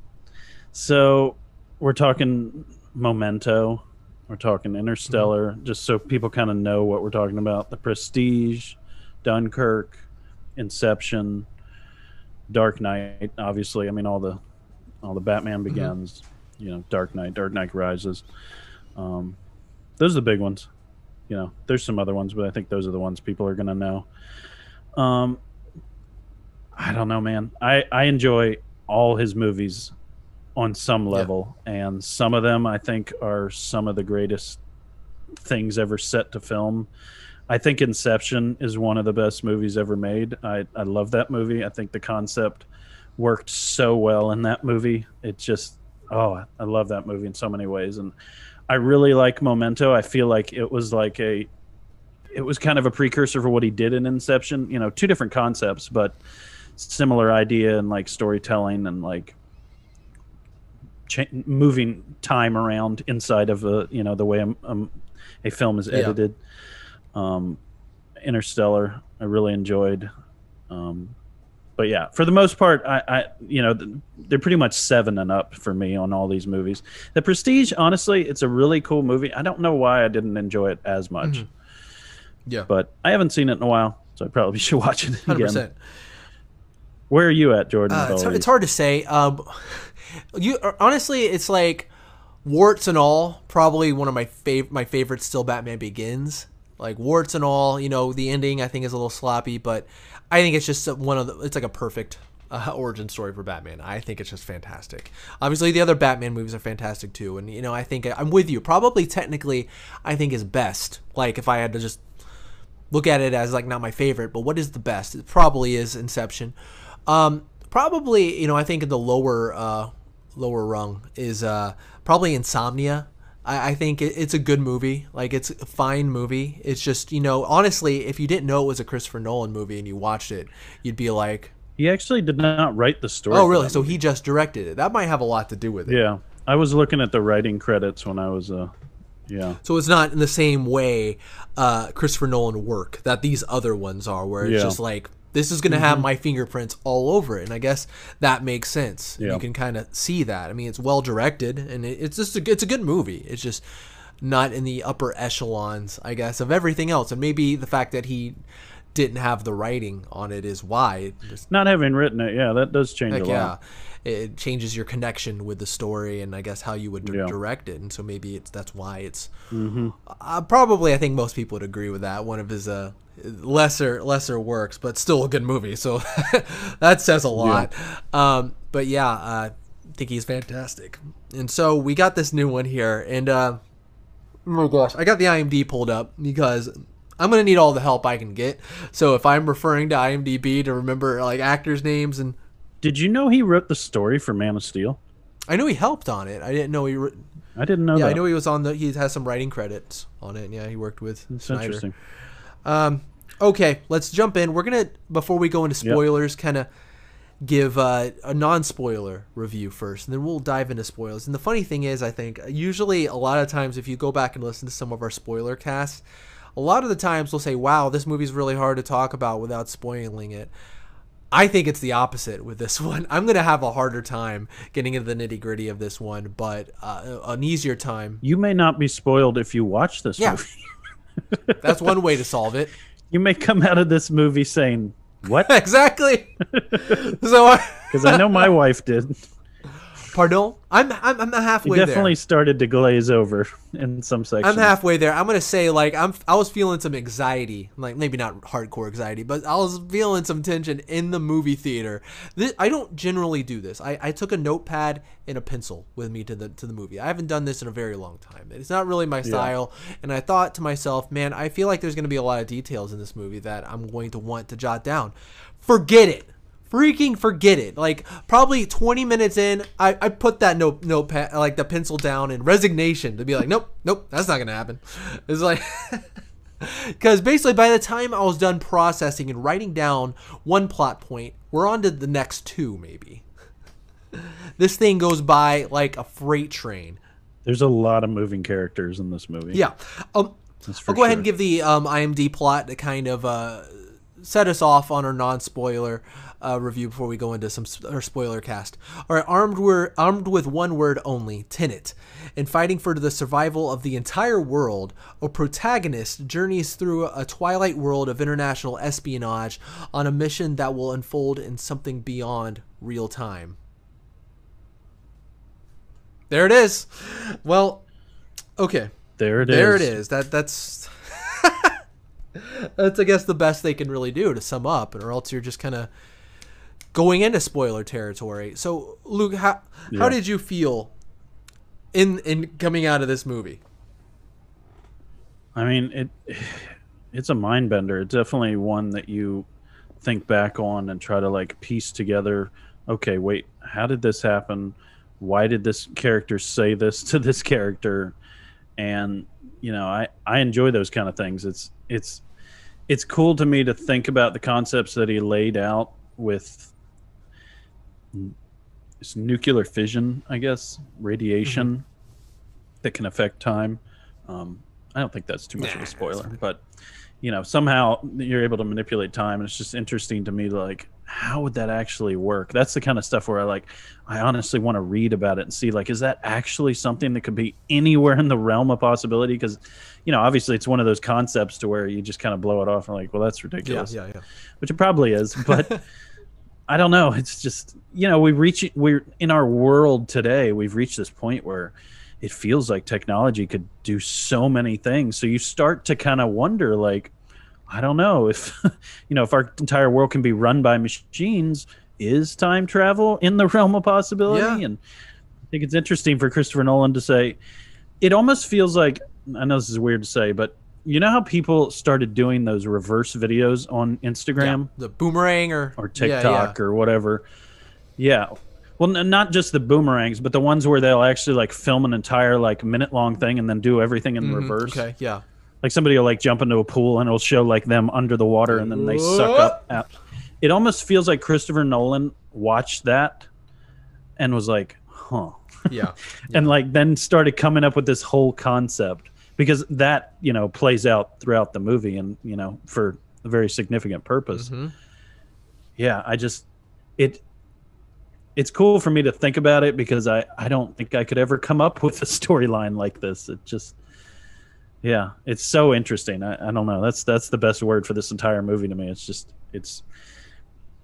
so we're talking Memento, we're talking Interstellar, just so people kind of know what we're talking about. The Prestige, Dunkirk, Inception, Dark Knight. Obviously, I mean all the all the Batman Begins, you know, Dark Knight, Dark Knight Rises. Um, those are the big ones. You know, there's some other ones, but I think those are the ones people are going to know. Um, I don't know, man. I I enjoy all his movies on some level, and some of them I think are some of the greatest things ever set to film. I think Inception is one of the best movies ever made. I I love that movie. I think the concept worked so well in that movie. It just oh, I love that movie in so many ways, and I really like Memento. I feel like it was like a it was kind of a precursor for what he did in Inception. You know, two different concepts, but similar idea and like storytelling and like cha- moving time around inside of a you know the way a, um, a film is Yeah. edited. Um, Interstellar, I really enjoyed. Um, but yeah, for the most part, I, I you know they're pretty much seven and up for me on all these movies. The Prestige, honestly, it's a really cool movie. I don't know why I didn't enjoy it as much, Mhm. Yeah. but I haven't seen it in a while, so I probably should watch it again. percent. Where are you at, Jordan? Uh, it's, hard, it's hard to say. Um, you honestly, it's like warts and all. Probably one of my favorite my favorites. Still, Batman Begins. Like warts and all. You know, the ending I think is a little sloppy, but I think it's just one of the. It's like a perfect uh, origin story for Batman. I think it's just fantastic. Obviously, the other Batman movies are fantastic too, and you know, I think I'm with you. Probably technically, I think is best. Like if I had to just look at it as like not my favorite, but what is the best? It probably is Inception. Um, probably, you know, I think the lower uh, lower rung is uh, probably Insomnia. I, I think it, it's a good movie. Like it's a fine movie. It's just you know, honestly, if you didn't know it was a Christopher Nolan movie and you watched it, you'd be like, He actually did not write the story. oh, really? So he just directed it. That might have a lot to do with it. yeah, I was looking at the writing credits when I was uh, yeah. So it's not in the same way uh, Christopher Nolan work that these other ones are, where it's Yeah. just like this is going to have mm-hmm. my fingerprints all over it, and I guess that makes sense. Yeah. You can kind of see that. I mean, it's well directed, and it, it's just a, it's a good movie. It's just not in the upper echelons, I guess, of everything else, and maybe the fact that he didn't have the writing on it is why. Just Not having written it, yeah, that does change a yeah. It changes your connection with the story and I guess how you would di- Yeah. direct it. And so maybe it's that's why it's Mm-hmm. uh, probably I think most people would agree with that. One of his uh, lesser lesser works, but still a good movie. So that says a lot. Um, but yeah, uh, I think he's fantastic. And so we got this new one here, and uh, oh my gosh, I got the IMD pulled up because I'm gonna need all the help I can get. So if I'm referring to IMDb to remember like actors' names and Did you know he wrote the story for Man of Steel? I knew he helped on it. I didn't know he. Re- I didn't know yeah, that. I know he was on the. He has some writing credits on it. Yeah, he worked with That's Snyder. interesting. Um, okay, let's jump in. We're gonna before we go into Yep. spoilers, kind of give uh, a non-spoiler review first, and then we'll dive into spoilers. And the funny thing is, I think usually a lot of times if you go back and listen to some of our spoiler casts, a lot of the times we'll say, "Wow, this movie's really hard to talk about without spoiling it." I think it's the opposite with this one. I'm gonna have a harder time getting into the nitty gritty of this one, but uh, an easier time. You may not be spoiled if you watch this Yeah. movie. That's one way to solve it. You may come out of this movie saying, "What?" exactly. so, I, Because I know my wife did. Pardon? I'm I'm, I'm halfway there. You definitely there. started to glaze over in some sections. I'm halfway there. I'm gonna say like I'm I was feeling some anxiety, like maybe not hardcore anxiety, but I was feeling some tension in the movie theater. This, I don't generally do this. I, I took a notepad and a pencil with me to the to the movie. I haven't done this in a very long time. It's not really my style, and I thought to myself, man, I feel like there's gonna be a lot of details in this movie that I'm going to want to jot down. Forget it. Freaking forget it. Like probably 20 minutes in, I, I put that note notepad like the pencil down in resignation to be like, nope, nope, that's not gonna happen. It's like because basically by the time I was done processing and writing down one plot point, we're on to the next two maybe. this thing goes by like a freight train. There's a lot of moving characters in this movie. Yeah. Um, I'll go ahead and give the um, IMD plot to kind of uh, set us off on our non-spoiler uh, review before we go into some our spoiler cast. All right, armed we're armed with one word only, Tenet. and fighting for the survival of the entire world, a protagonist journeys through a twilight world of international espionage on a mission that will unfold in something beyond real time. There it is. Well, okay. There it is. There it is. That that's that's I guess the best they can really do to sum up, or else you're just kind of going into spoiler territory. So, Luke, how how did you feel in in coming out of this movie? I mean, it it's a mind bender. It's definitely one that you think back on and try to like piece together. Okay, wait, how did this happen? Why did this character say this to this character? and you know I I enjoy those kind of things. It's it's it's cool to me to think about the concepts that he laid out with this nuclear fission, I guess, radiation Mm-hmm. that can affect time. Um, I don't think that's too much of a spoiler, but you know, somehow you're able to manipulate time, and it's just interesting to me. Like, how would that actually work? That's the kind of stuff where I like, I honestly want to read about it and see, like, is that actually something that could be anywhere in the realm of possibility? Because, you know, obviously it's one of those concepts to where you just kind of blow it off and like, well, that's Yeah, ridiculous yeah, yeah. which it probably is, but I don't know. It's just you know we reach we're in our world today. We've reached this point where it feels like technology could do so many things. So you start to kind of wonder, like, I don't know if you know if our entire world can be run by machines. Is time travel in the realm of possibility? Yeah. And I think it's interesting for Christopher Nolan to say. It almost feels like I know this is weird to say, but you know how people started doing those reverse videos on Instagram Yeah, the boomerang or or yeah, yeah. TikTok or whatever. Yeah. Well, n- not just the boomerangs, but the ones where they'll actually like film an entire like minute long thing and then do everything in Mhm, reverse. Okay, yeah. Like somebody will like jump into a pool and it'll show like them under the water and then they suck up. Out. It almost feels like Christopher Nolan watched that and was like, "Huh," Yeah. and like then started coming up with this whole concept because that you know plays out throughout the movie and you know for a very significant purpose. Mhm. yeah i just it it's cool for me to think about it because i i don't think i could ever come up with a storyline like this. It just yeah it's so interesting. I, I don't know. That's that's the best word for this entire movie to me. It's just it's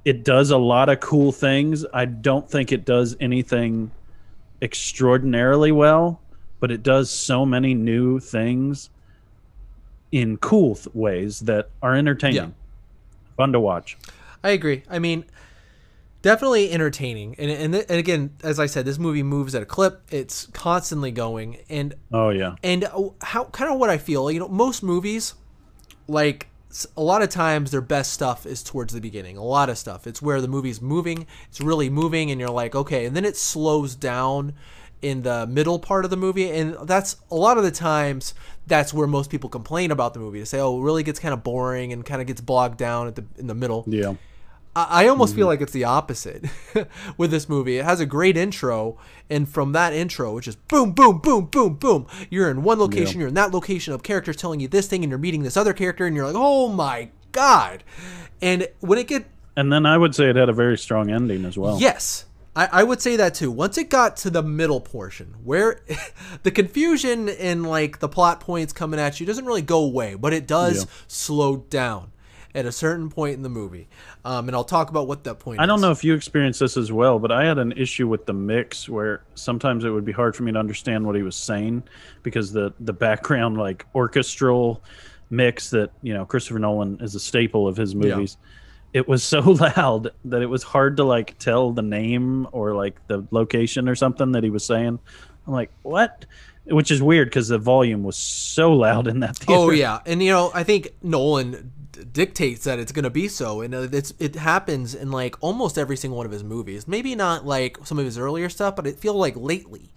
it does a lot of cool things. I don't think it does anything extraordinarily well but it does so many new things in cool th- ways that are entertaining Yeah. fun to watch I agree. I mean, definitely entertaining. And and, and again, as I said, this movie moves at a clip. It's constantly going. And oh yeah and uh, how kind of what I feel, you know, most movies like a lot of times their best stuff is towards the beginning. A lot of stuff. It's where the movie's moving. It's really moving and you're like, okay, and then it slows down in the middle part of the movie and that's a lot of the times that's where most people complain about the movie. To say oh it really gets kind of boring and kind of gets bogged down at the in the middle. Yeah. I I almost feel mm-hmm. like it's the opposite with this movie. It has a great intro, and from that intro, which is boom, boom, boom, boom, boom, you're in one location, you're in that location of characters telling you this thing, and you're meeting this other character, and you're like, oh my god! And when it get And then I would say it had a very strong ending as well. yes, I, I would say that too. Once it got to the middle portion, where the confusion and like the plot points coming at you doesn't really go away, but it does Yeah. slow down at a certain point in the movie. Um, and I'll talk about what that point. I don't is. know if you experienced this as well, but I had an issue with the mix where sometimes it would be hard for me to understand what he was saying because the the background like orchestral mix that you know Christopher Nolan is a staple of his Yeah. It was so loud that it was hard to like tell the name or like the location or something that he was saying. I'm like, what? Which is weird because the volume was so loud in that theater. Oh yeah, and you know I think Nolan dictates that it's going to be so, and uh, it's it happens in like almost every single one of his movies. Maybe not like some of his earlier stuff, but it feel like lately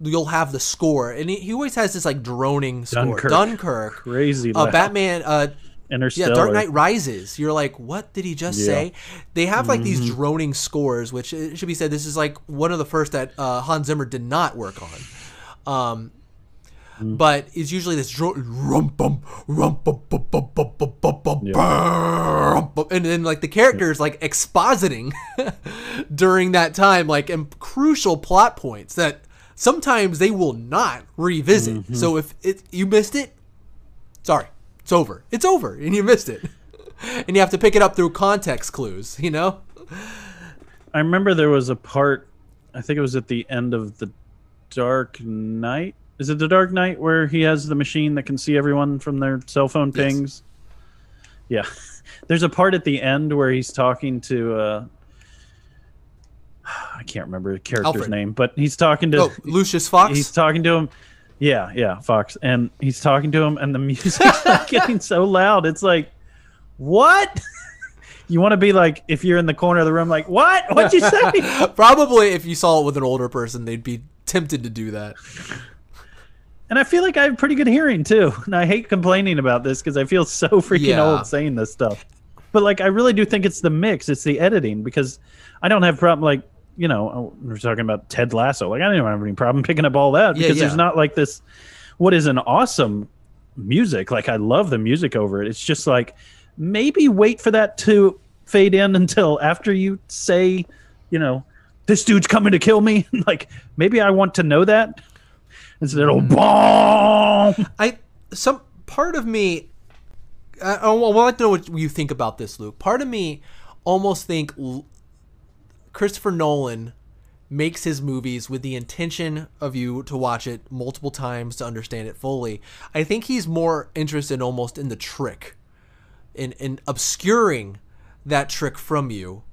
you'll have the score, and he, he always has this like droning score. Dunkirk. Dunkirk, Crazy uh. Batman, uh, yeah, Dark Knight Rises. You're like, what did he just Yeah. say? They have like these Mm-hmm. droning scores, which it should be said, this is like one of the first that uh, Hans Zimmer did not work on. Um, Mm. but it's usually this dro- Yeah. and then like the characters like expositing during that time, like in crucial plot points that sometimes they will not revisit. Mm-hmm. So if it you missed it, sorry, it's over. It's over, and you missed it, and you have to pick it up through context clues. You know? I remember there was a part, I think it was at the end of the Dark Knight. Is it the Dark Knight where he has the machine that can see everyone from their cell phone pings? Yes. Yeah. There's a part at the end where he's talking to uh I can't remember the character's Alfred. name, but he's talking to Oh, Lucius Fox. he's talking to him. Yeah, yeah, Fox. And he's talking to him and the music's like getting so loud. It's like, what? you want to be like if you're in the corner of the room like, "What? What'd you say?" ." Probably, if you saw it with an older person, they'd be tempted to do that. and I feel like I have pretty good hearing too. And I hate complaining about this because I feel so freaking Yeah. old saying this stuff. But like, I really do think it's the mix, it's the editing because I don't have problem like you know oh, we're talking about Ted Lasso. Like I don't have any problem picking up all that because yeah. there's not like this. What is an awesome music? Like I love the music over it. It's just like maybe wait for that to fade in until after you say, you know, this dude's coming to kill me. like maybe I want to know that instead of mm. bomb. I some part of me. I, I would like to know what you think about this, Luke. Part of me almost think Christopher Nolan makes his movies with the intention of you to watch it multiple times to understand it fully. I think he's more interested almost in the trick, in in obscuring that trick from you,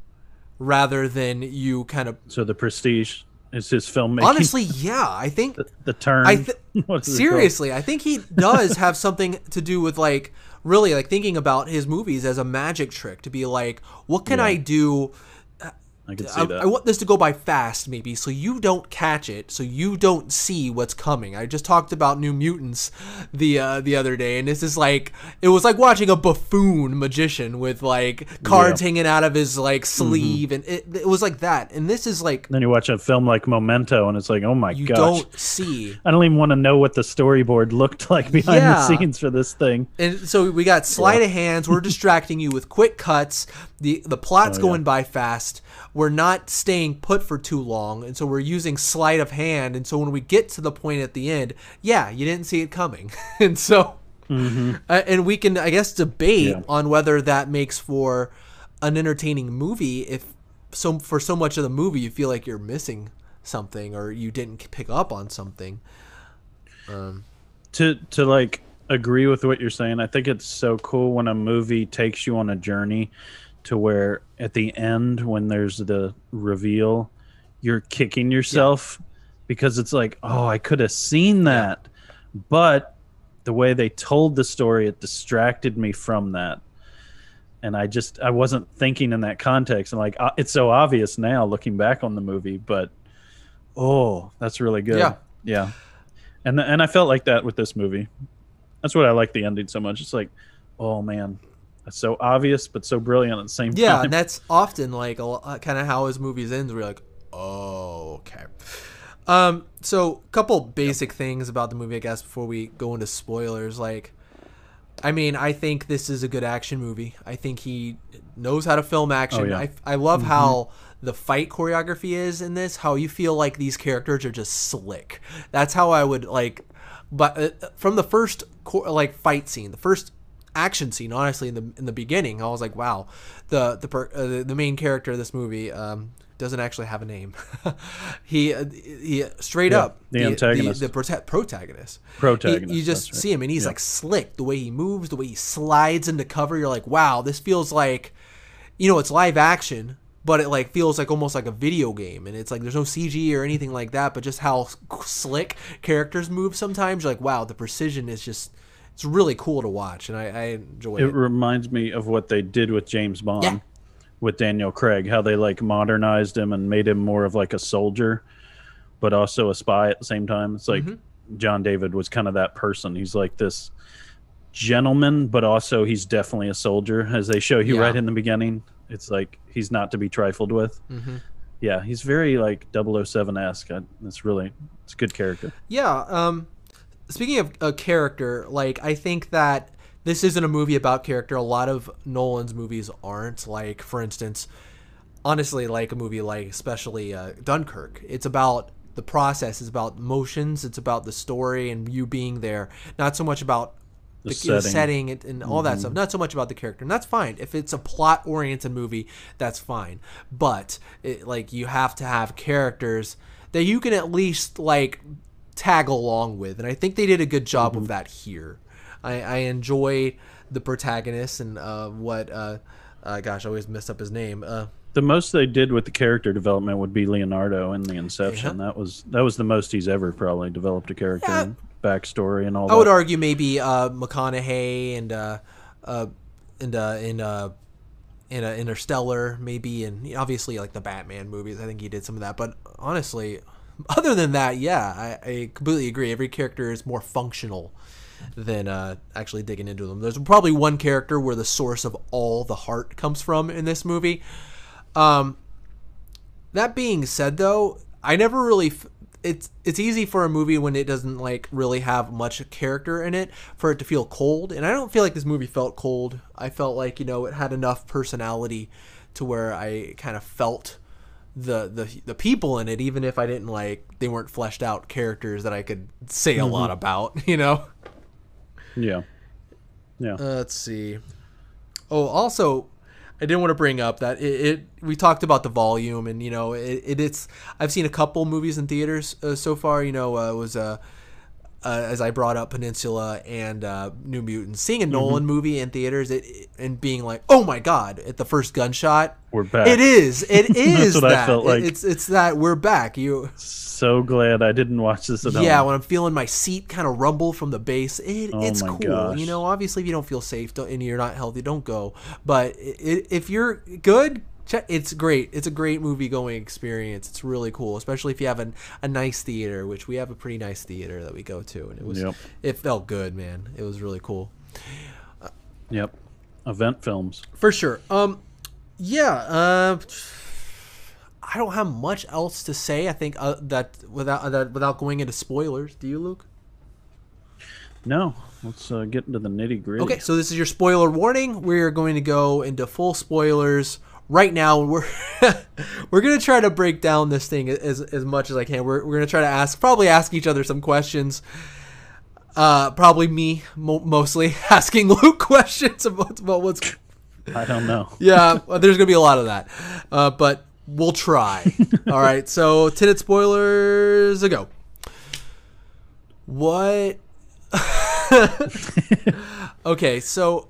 rather than you kind of. So the prestige is his filmmaking. Honestly, yeah, I think the turn. I th- What is it called? seriously, I think he does have something to do with like really like thinking about his movies as a magic trick to be like, what can I do? I can see I, that. I want this to go by fast, maybe, so you don't catch it, so you don't see what's coming. I just talked about New Mutants the uh, the other day, and this is like it was like watching a buffoon magician with like cards Yeah. hanging out of his like sleeve, and it, it was like that. And this is like then you watch a film like Memento, and it's like, oh my you gosh. don't see. I don't even want to know what the storyboard looked like behind Yeah. the scenes for this thing. And so we got sleight of hands. We're distracting you with quick cuts. the The plot's Oh, going by fast. We're not staying put for too long, and so we're using sleight of hand. And so when we get to the point at the end, yeah, you didn't see it coming, and so, uh, and we can, I guess, debate Mm-hmm. Yeah. on whether that makes for an entertaining movie. If so, for so much of the movie, you feel like you're missing something or you didn't pick up on something. to to like agree with what you're saying i think it's so cool when a movie takes you on a journey to where at the end when there's the reveal you're kicking yourself because it's like oh i could have seen that. But the way they told the story it distracted me from that. And i just i wasn't thinking in that context. And like uh, it's so obvious now looking back on the movie but oh that's really good. Yeah. yeah. And th- and I felt like that with this movie. That's what I like the ending so much. It's like, oh man, that's so obvious but so brilliant at the same Yeah, time. Yeah, and that's often like a kind of how his movies ends. We're like, oh, okay. Um, so a couple basic things about the movie, I guess, before we go into spoilers. Like, I mean, I think this is a good action movie. I think he knows how to film action. Oh, yeah. I, I love how the fight choreography is in this. How you feel like these characters are just slick. That's how I would like. But uh, from the first like fight scene, the first action scene, honestly, in the in the beginning, I was like, wow, the the per, uh, the, the main character of this movie. Um, doesn't actually have a name. he uh, he straight Yeah, up the antagonist. the, prote- protagonist. Protagonist, He- you just right. see him and he's Yeah. like slick. The way he moves, the way he slides into cover, you're like, wow, this feels like, you know, it's live action, but it like feels like almost like a video game. And it's like there's no CG or anything like that, but just how slick characters move sometimes. You're like, wow, the precision is just. It's really cool to watch, and I, I enjoy it it. reminds me of what they did with James Bond Yeah. with Daniel Craig, how they like modernized him and made him more of like a soldier, but also a spy at the same time. It's like Mm-hmm. John David was kind of that person. He's like this gentleman, but also he's definitely a soldier, as they show you Yeah. right in the beginning. It's like he's not to be trifled with. Mm-hmm. Yeah, he's very like 007 esque. It's really it's a good character. Yeah. Um, speaking of a character, like I think that this isn't a movie about character. A lot of Nolan's movies aren't. Like, for instance, honestly, like a movie like especially uh, Dunkirk. It's about the process. It's about motions. It's about the story and you being there. Not so much about The the, setting. Mm-hmm. setting and, and all that stuff. Not so much about the character, and that's fine. If it's a plot-oriented movie, that's fine. But it, like you have to have characters that you can at least like tag along with, and I think they did a good job Mm-hmm. of that here. I, I enjoy the protagonist and uh, what. Uh, uh, gosh, I always mess up his name. Uh, The most they did with the character development would be Leonardo in the Inception. That was that was the most he's ever probably developed a character Yeah. and backstory and all I that. would argue maybe uh, McConaughey and uh, uh, and uh, in uh, in uh, Interstellar, maybe, and obviously like the Batman movies. I think he did some of that. But honestly, other than that, yeah, I, I completely agree. Every character is more functional than uh, actually digging into them. There's probably one character where the source of all the heart comes from in this movie. Um, that being said, though, I never really. F- it's it's easy for a movie when it doesn't like really have much character in it for it to feel cold, and I don't feel like this movie felt cold. I felt like you know it had enough personality to where I kind of felt the the the people in it, even if I didn't like they weren't fleshed out characters that I could say a lot about. You know. Yeah. Yeah. Uh, let's see. Oh, also, I didn't want to bring up that it, it we talked about the volume and you know it, it it's I've seen a couple movies in theaters uh, so far. You know, uh, was uh, uh, as I brought up Peninsula and uh, New Mutants. Seeing a Nolan movie in theaters it, and being like, oh my god, at the first gunshot, We're back. It is. It is what I that. felt like. It's it's that we're back. You. So glad I didn't watch this at Yeah, when I'm feeling my seat kind of rumble from the bass, it, Oh it's cool. gosh. You know, obviously, if you don't feel safe don't, and you're not healthy, don't go. But if you're good, it's great. It's a great movie going experience. It's really cool, especially if you have an, a nice theater, which we have a pretty nice theater that we go to, and it was Yep. it felt good, man. It was really cool Yep. Event films. for sure. Um, yeah. Uh, I don't have much else to say. I think uh, that without that without going into spoilers. Do you, Luke? No. Let's uh, get into the nitty gritty. Okay, so this is your spoiler warning. We're going to go into full spoilers right now. We're we're gonna try to break down this thing as as much as I can. We're we're gonna try to ask probably ask each other some questions. Uh, probably me mo- mostly asking Luke questions about, about what's I don't know. yeah. there's gonna be a lot of that, uh, but we'll try. All right. So Tenet spoilers a go. What? okay, so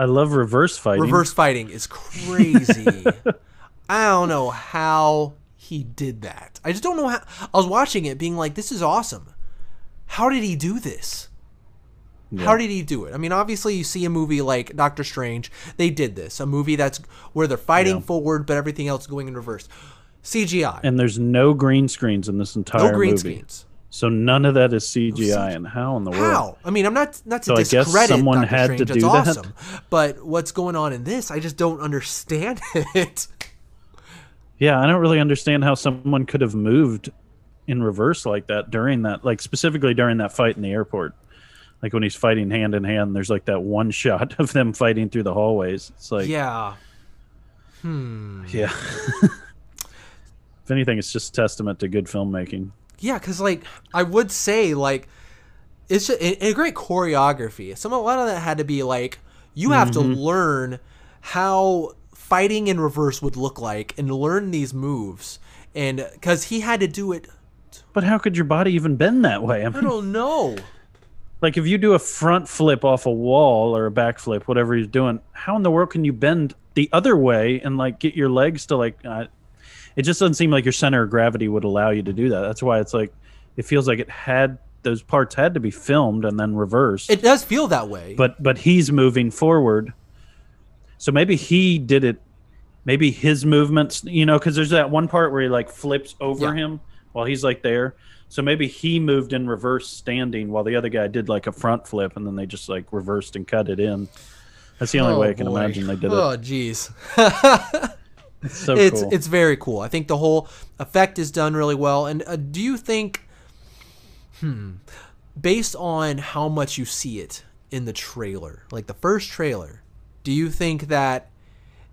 I love reverse fighting. reverse fighting is crazy. I don't know how he did that. I just don't know how. I was watching it, being like, "This is awesome." How did he do this? How did he do it? I mean, obviously, you see a movie like Doctor Strange. They did this. A movie that's where they're fighting Yeah. forward, but everything else going in reverse. CGI, And there's no green screens in this entire movie. no green movie. screens. So none of that is CGI. And how in the world? How? I mean, I'm not not to So I guess discredit someone Doctor had Strange. to That's do that? awesome. But what's going on in this? I just don't understand it. Yeah, I don't really understand how someone could have moved in reverse like that during that, like specifically during that fight in the airport. Like when he's fighting hand in hand, there's like that one shot of them fighting through the hallways. It's like, yeah. Hmm, yeah. if anything, it's just testament to good filmmaking. Yeah, because like I would say like it's just, a, a great choreography. Some a lot of that had to be like you have Mm-hmm. to learn how fighting in reverse would look like and learn these moves, and because he had to do it. But how could your body even bend that way? I I don't know. like if you do a front flip off a wall or a back flip, whatever he's doing, how in the world can you bend the other way and like get your legs to like? Uh, it just doesn't seem like your center of gravity would allow you to do that. That's why it's like it feels like it had those parts had to be filmed and then reversed. It does feel that way. but but he's moving forward, so maybe he did it. Maybe his movements, you know, because there's that one part where he like flips over Yeah. him while he's like there. So maybe he moved in reverse standing while the other guy did like a front flip and then they just like reversed and cut it in. That's the only Oh, way I can boy. imagine they did it. Oh, jeez. It's so it's cool. it's very cool. I think the whole effect is done really well. And uh, do you think, hmm, based on how much you see it in the trailer, like the first trailer, do you think that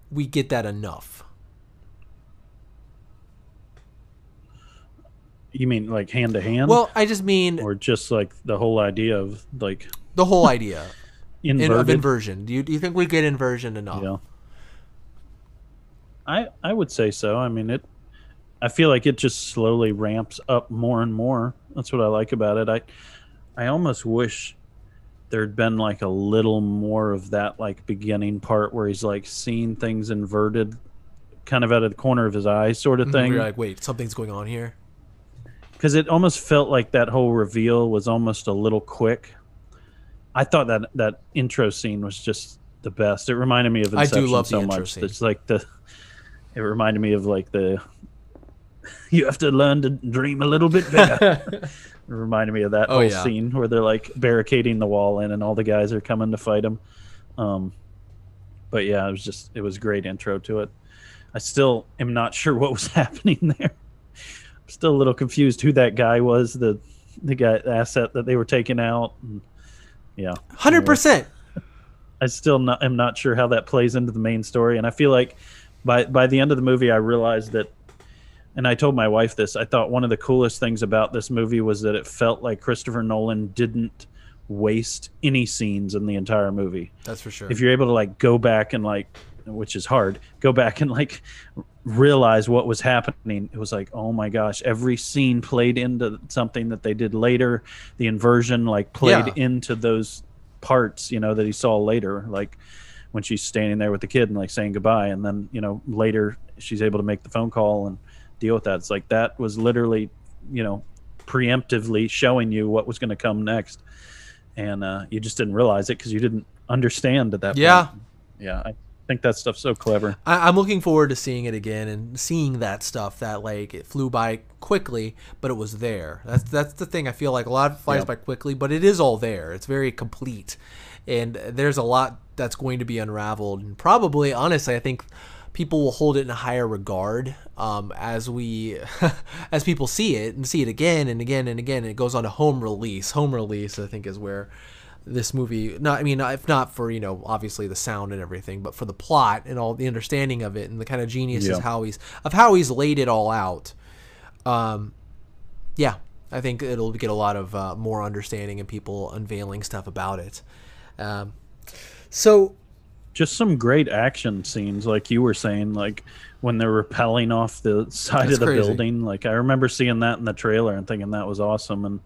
we get that enough? you mean like hand to hand? Well, I just mean or just like the whole idea of like the whole idea in, inverted? of inversion. Do you do you think we get inversion enough? Yeah. I I would say so. I mean it I feel like it just slowly ramps up more and more. That's what I like about it. I I almost wish there'd been like a little more of that like beginning part where he's like seeing things inverted kind of out of the corner of his eye sort of mm-hmm. thing You're like, wait, something's going on here. because it almost felt like that whole reveal was almost a little quick. I thought that that intro scene was just the best. It reminded me of I do Inception love so much. scene. It's like the. It reminded me of like the. you have to learn to dream a little bit bigger. it reminded me of that Oh, whole yeah. scene where they're like barricading the wall in, and all the guys are coming to fight him. Um, but yeah, it was just it was a great intro to it. I still am not sure what was happening there. I'm still a little confused who that guy was, the the guy the asset that they were taking out. And, yeah, Hundred percent. I still not, am not sure how that plays into the main story, and I feel like by by the end of the movie, I realized that, and I told my wife this. I thought one of the coolest things about this movie was that it felt like Christopher Nolan didn't waste any scenes in the entire movie. That's for sure. If you're able to like go back and like, which is hard, go back and like realize what was happening. It was like, oh my gosh, every scene played into something that they did later. The inversion like played Yeah. into those parts, you know, that he saw later, like when she's standing there with the kid and like saying goodbye, and then you know later she's able to make the phone call and deal with that. It's like that was literally, you know, preemptively showing you what was going to come next, and uh, you just didn't realize it because you didn't understand at that Yeah. point. Yeah, I think that stuff's so clever. I, I'm looking forward to seeing it again and seeing that stuff that like it flew by quickly, but it was there. That's that's the thing. I feel like a lot flies Yeah. by quickly, but it is all there. It's very complete, and there's a lot that's going to be unraveled. And probably, honestly, I think people will hold it in a higher regard um, as we as people see it and see it again and again and again. And it goes on to home release. Home release, I think, is where this movie not i mean if not for you know obviously the sound and everything but for the plot and all the understanding of it and the kind of genius Yeah. how he's of how he's laid it all out um yeah i think it'll get a lot of uh, more understanding and people unveiling stuff about it um so Just some great action scenes, like you were saying, like when they're rappelling off the side of the crazy. building. Like I remember seeing that in the trailer and thinking that was awesome, and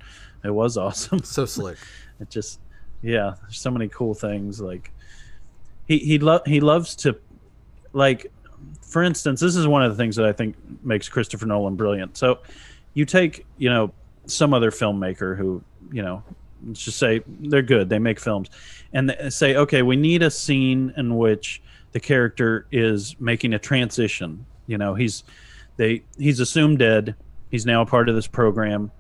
it was awesome. so slick it just yeah there's so many cool things like he he lo- he loves to like for instance this is one of the things that i think makes christopher nolan brilliant so you take you know some other filmmaker who you know let's just say they're good they make films and say okay we need a scene in which the character is making a transition. You know he's they he's assumed dead he's now a part of this program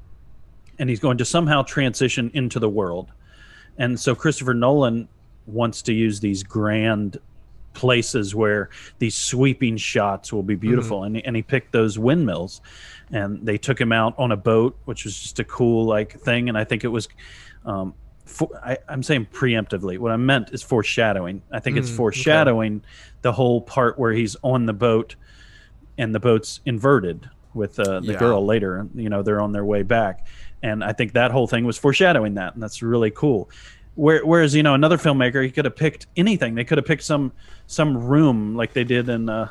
and he's going to somehow transition into the world. And so Christopher Nolan wants to use these grand places where these sweeping shots will be beautiful. Mm-hmm. And, and he picked those windmills and they took him out on a boat which was just a cool like thing. And i think it was um, for, I, i'm saying preemptively. What i meant is foreshadowing. I think it's Mm, okay. foreshadowing the whole part where he's on the boat and the boat's inverted with uh, the Yeah. girl later you know they're on their way back. And i think that whole thing was foreshadowing that and that's really cool. Where, whereas you know another filmmaker he could have picked anything. They could have picked some some room like they did in uh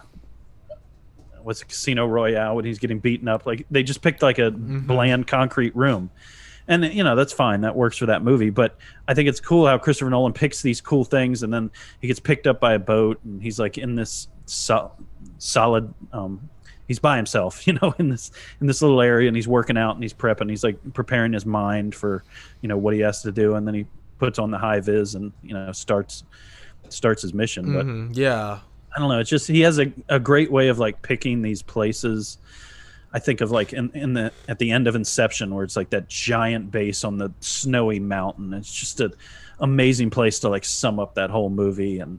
what's it, casino royale when he's getting beaten up? Like they just picked like a bland concrete room and you know that's fine. That works for that movie. But i think it's cool how christopher nolan picks these cool things and then he gets picked up by a boat and he's like in this so- solid um he's by himself you know in this in this little area and he's working out and he's prepping. He's like preparing his mind for you know what he has to do and then he puts on the high vis and you know starts starts his mission. But Mhm, yeah. I don't know. It's just he has a, a great way of like picking these places. I think of like in, in the at the end of Inception where it's like that giant base on the snowy mountain. It's just an amazing place to like sum up that whole movie and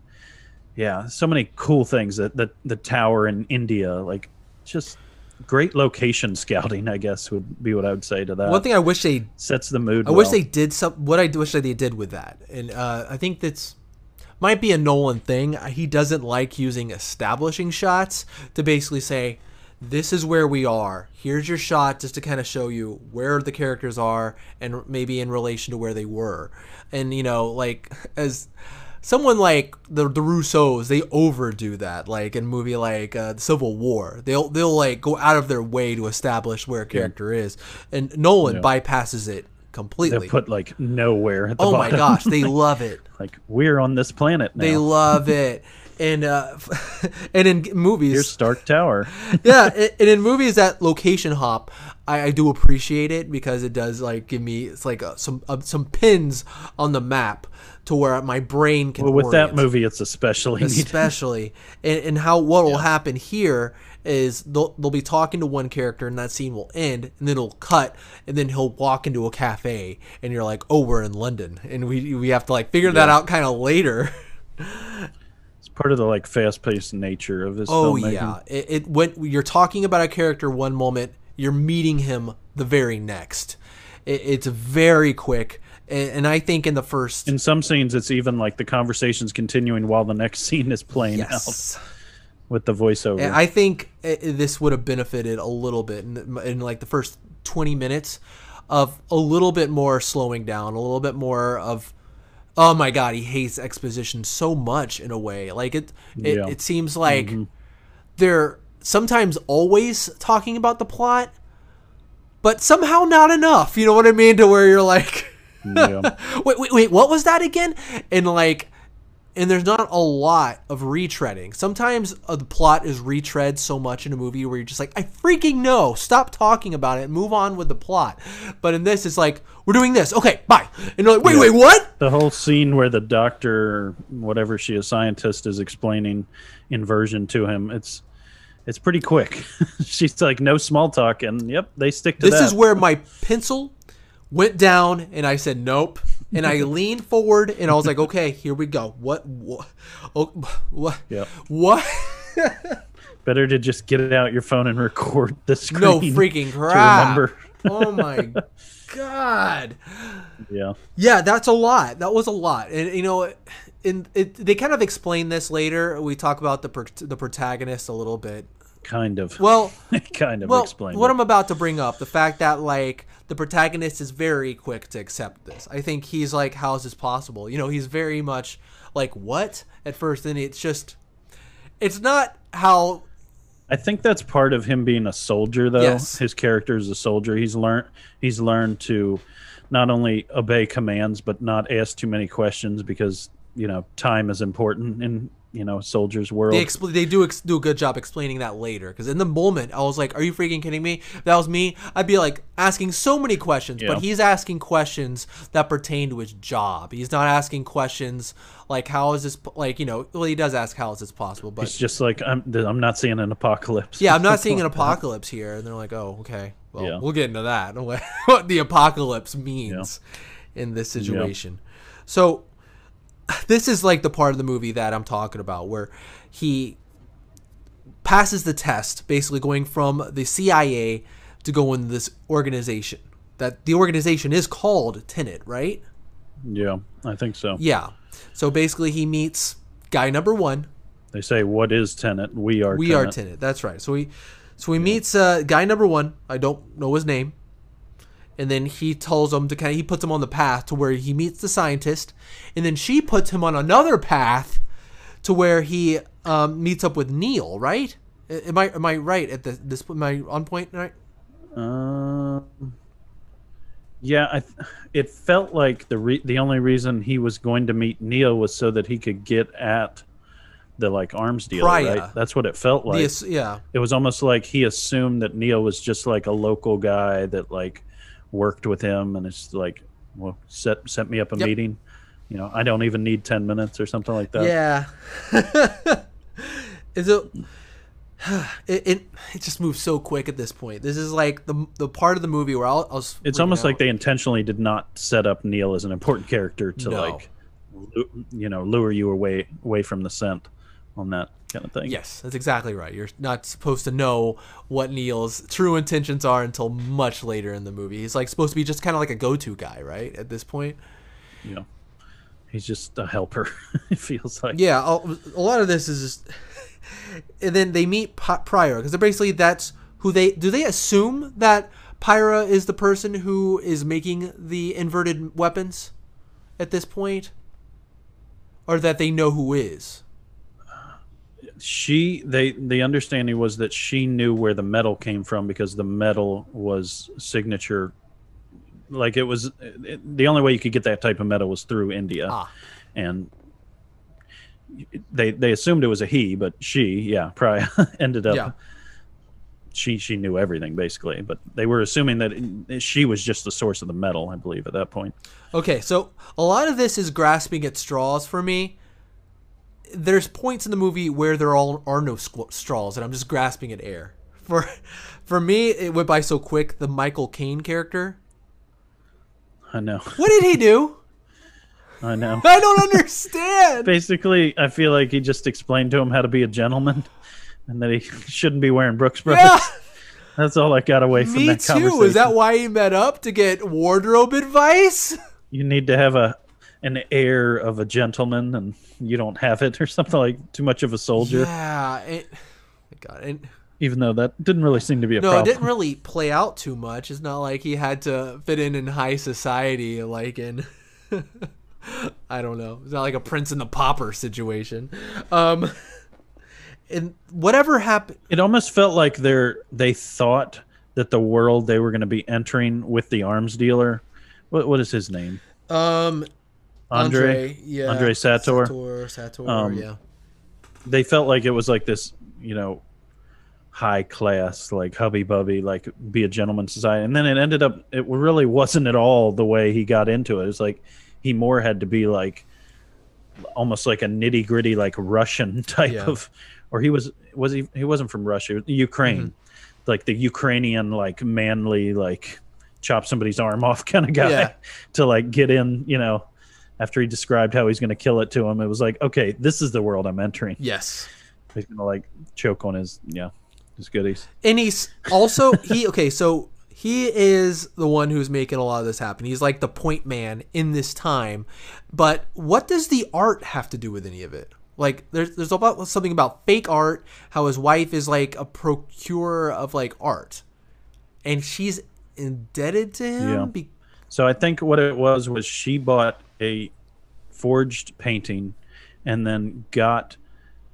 yeah, so many cool things that the the tower in India like just great location scouting. I guess would be what I would say to that. one thing i wish they sets the mood. I wish they did some. What I wish they did with that, and uh, I think that's might be a Nolan thing. He doesn't like using establishing shots to basically say, "This is where we are. Here's your shot," just to kind of show you where the characters are and maybe in relation to where they were. And you know, like as someone like the the Russos, they overdo that. Like in a movie like uh, Civil War, they'll they'll like go out of their way to establish where a character is, and Nolan Yeah. bypasses it completely. they put like nowhere at the oh my gosh, they love it. like we're on this planet now. They love it. And uh, and in movies, Here's Stark Tower. yeah, a- and in movies that location hop, I, I do appreciate it because it does like give me it's like uh, some uh, some pins on the map to where my brain can. Well, with that movie, it's especially especially and, and how what will happen here is they'll they'll be talking to one character and that scene will end and then it'll cut and then he'll walk into a cafe and you're like, oh, we're in London and we we have to like figure that out kind of later. Part of the like fast-paced nature of this. Oh filmmaking. yeah, it, it when you're talking about a character one moment, you're meeting him the very next. It, it's very quick, and, I think in the first In some scenes, it's even like the conversation's continuing while the next scene is playing yes, out with the voiceover. And I think i- this would have benefited a little bit in, in like the first 20 minutes of a little bit more slowing down, a little bit more of oh my god, he hates exposition so much in a way. Like it it, Yeah. it seems like mm-hmm. they're sometimes always talking about the plot, but somehow not enough. You know what I mean? To where you're like yeah. wait, wait, wait, what was that again? And like, and there's not a lot of retreading. Sometimes uh, the plot is retread so much in a movie where you're just like, I freaking know. Stop talking about it. Move on with the plot. But in this, it's like, we're doing this. Okay, bye. And you're like, wait, Yeah. wait, what? The whole scene where the doctor, whatever she is, scientist, is explaining inversion to him. It's it's pretty quick. She's like, no small talk, and yep, they stick to This is where my pencil went down, and I said, nope. And I leaned forward, and I was like, okay, here we go. What? What? Oh, what? Yep. What? Better to just get it out your phone and record the screen. No freaking to crap. remember. oh my god. Yeah. Yeah, that's a lot. That was a lot. And you know, in it, they kind of explain this later. We talk about the pro- the protagonist a little bit. Kind of. Well, kind of well, explain. what it. I'm about to bring up, the fact that like the protagonist is very quick to accept this. I think he's like, how is this possible? You know, he's very much like, what at first, and it's just, it's not how I think that's part of him being a soldier, though. Yes. His character is a soldier. He's learned he's learned to not only obey commands but not ask too many questions because you know time is important in you know soldiers' world. They expl- they do ex- do a good job explaining that later because in the moment I was like, "Are you freaking kidding me?" If that was me, I'd be like asking so many questions. Yeah. But he's asking questions that pertain to his job. He's not asking questions like, "How is this?" Like you know, well, he does ask, "How is this possible?" But it's just like I'm. I'm not seeing an apocalypse. yeah, I'm not seeing an apocalypse here. And they're like, "Oh, okay. Well, Yeah. we'll get into that. What the apocalypse means in this situation." So this is like the part of the movie that I'm talking about where he passes the test, basically going from the CIA to go in this organization. That the organization is called Tenet, right? Yeah, I think so. Yeah. So basically, he meets guy number one. They say, "What is Tenet? We are. We are Tenet." Tenet. That's right. So he, so he meets uh, guy number one. I don't know his name. And then he tells him to kind of he puts him on the path to where he meets the scientist, and then she puts him on another path to where he um, meets up with Neil. Right? Am I am I right at the, this? Am I on point? Right? Um, yeah, I th- it felt like the re- the only reason he was going to meet Neil was so that he could get at the like arms deal, right? That's what it felt like. The yeah. It was almost like he assumed that Neil was just like a local guy that like worked with him, and it's like, well, set set me up a Yep. meeting. You know, I don't even need ten minutes or something like that. Yeah. Is it, it? It it just moves so quick at this point. This is like the the part of the movie where I'll. I was It's almost like they intentionally did not set up Neil as an important character to No. like, you know, lure you away away from the scent on that kind of thing. Yes, that's exactly right. You're not supposed to know what Neil's true intentions are until much later in the movie. He's like supposed to be just kind of like a go-to guy, right? At this point. know, he's just a helper. it feels like. Yeah, a, lot of this is just, and then they meet P- Priya because they're basically that's who they do. They assume that Priya is the person who is making the inverted weapons at this point, or that they know who is. She they the understanding was that she knew where the metal came from because the metal was signature. Like it was it, the only way you could get that type of metal was through India, Ah, and they they assumed it was a he, but she, yeah, probably ended up. Yeah. She she knew everything basically, but they were assuming that it- she was just the source of the metal. I believe at that point. Okay, so a lot of this is grasping at straws for me. There's points in the movie where there all are no squ- straws, and I'm just grasping at air. For for me, it went by so quick. The Michael Caine character. I know. What did he do? I know. I don't understand. Basically, I feel like he just explained to him how to be a gentleman, and that he shouldn't be wearing Brooks Brothers. Yeah, That's all I got away from me that too. conversation. Is that why he met up to get wardrobe advice? you need to have a an air of a gentleman, and you don't have it, or something like too much of a soldier. Yeah. It, God, and Even though that didn't really seem to be a no, it didn't really play out too much. It's not like he had to fit in in high society, like in. I don't know. It's not like a Prince and the Pauper situation. Um, and whatever happened, It almost felt like they're they thought that the world they were going to be entering with the arms dealer. What what is his name? um, Andre. yeah, Andre Sator. Sator, Sator, Um, yeah. They felt like it was like this, you know, high class, like hubby bubby, like be a gentleman society. And then it ended up it really wasn't at all the way he got into it. It's like he more had to be like almost like a nitty gritty, like Russian type Yeah. of, or he was was he he wasn't from Russia, Ukraine, Mm-hmm. like the Ukrainian like manly like chop somebody's arm off kind of guy Yeah. to like get in, you know. After he described how he's going to kill it to him, it was like, okay, this is the world I'm entering. Yes. He's going to like choke on his yeah, his goodies. And he's also he okay, so he is the one who's making a lot of this happen. He's like the point man in this time. But what does the art have to do with any of it? Like there's there's about something about fake art, how his wife is like a procurer of like art. And she's indebted to him Yeah. be- So I think what it was was she bought a forged painting and then got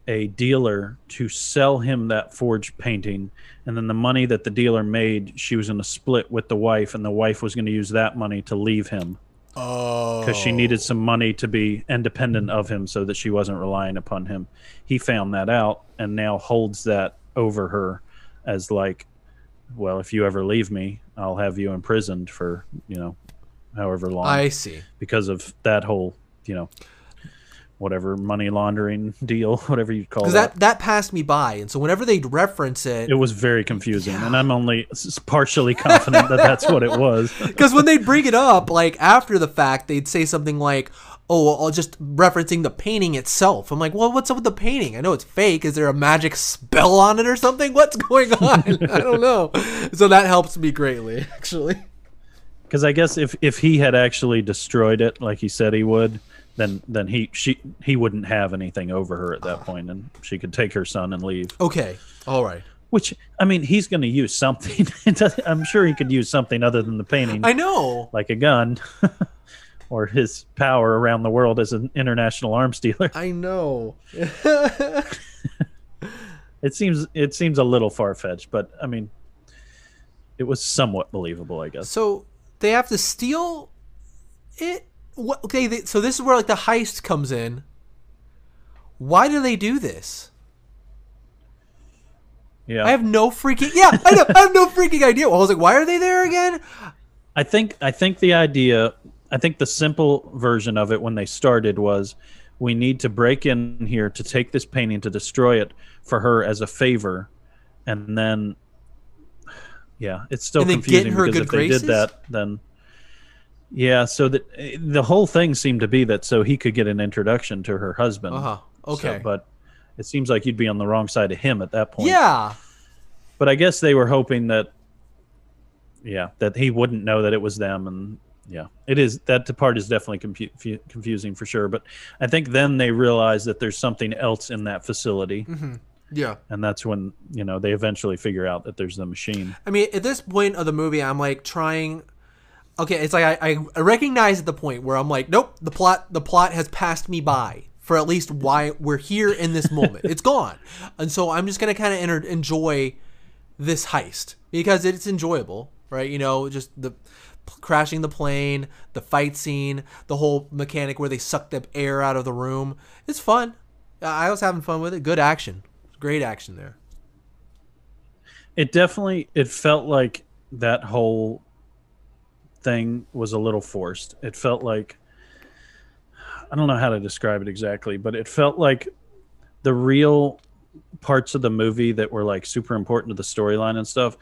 a dealer to sell him that forged painting. And then the money that the dealer made she was going to split with the wife and the wife was going to use that money to leave him. Oh. because she needed some money to be independent of him so that she wasn't relying upon him. He found that out and now holds that over her as like well if you ever leave me i'll have you imprisoned for you know however long I see. because of that whole you know whatever money laundering deal whatever you call Because that. that that passed me by, and so whenever they'd reference it, it was very confusing and i'm only partially confident that that's what it was Because when they'd bring it up, like after the fact, they'd say something like, "Oh, well, I'll just referencing the painting itself." I'm like, "Well, what's up with the painting? I know it's fake. Is there a magic spell on it or something? What's going on? I don't know." So that helps me greatly, actually. Because i guess if if he had actually destroyed it like he said he would then then he she he wouldn't have anything over her at that ah. point and she could take her son and leave. Okay, all right. which i mean he's going to use something. I'm sure he could use something other than the painting. I know. like a gun. Or his power around the world as an international arms dealer. I know. it seems it seems a little far-fetched but i mean it was somewhat believable i guess. So they have to steal it. What? Okay, they, so this is where like the heist comes in. Why do they do this? yeah I have no freaking yeah. I know. I have no freaking idea. Well, I was like, why are they there again? I think I think the idea I think the simple version of it when they started was we need to break in here to take this painting to destroy it for her as a favor and then yeah it's still And confusing because if graces? they did that then yeah so that the whole thing seemed to be that so he could get an introduction to her husband Uh huh. So- Okay. but it seems like you'd be on the wrong side of him at that point yeah. but I guess they were hoping that, yeah, that he wouldn't know that it was them, and yeah, it is that part is definitely confu- confusing for sure. But I think then they realize that there's something else in that facility, Mm-hmm. Yeah. and that's when you know they eventually figure out that there's the machine. I mean, at this point of the movie, I'm like trying. Okay, it's like I, I recognize at the point where I'm like, nope, the plot the plot has passed me by for at least why we're here in this moment. it's gone, and so I'm just gonna kind of enter, enjoy this heist because it's enjoyable, right? You know, just the crashing the plane, the fight scene, the whole mechanic where they suck the air out of the room. It's fun. I was having fun with it. Good action, great action there. It definitely it felt like that whole thing was a little forced. It felt like I don't know how to describe it exactly, but it felt like the real parts of the movie that were like super important to the storyline and stuff,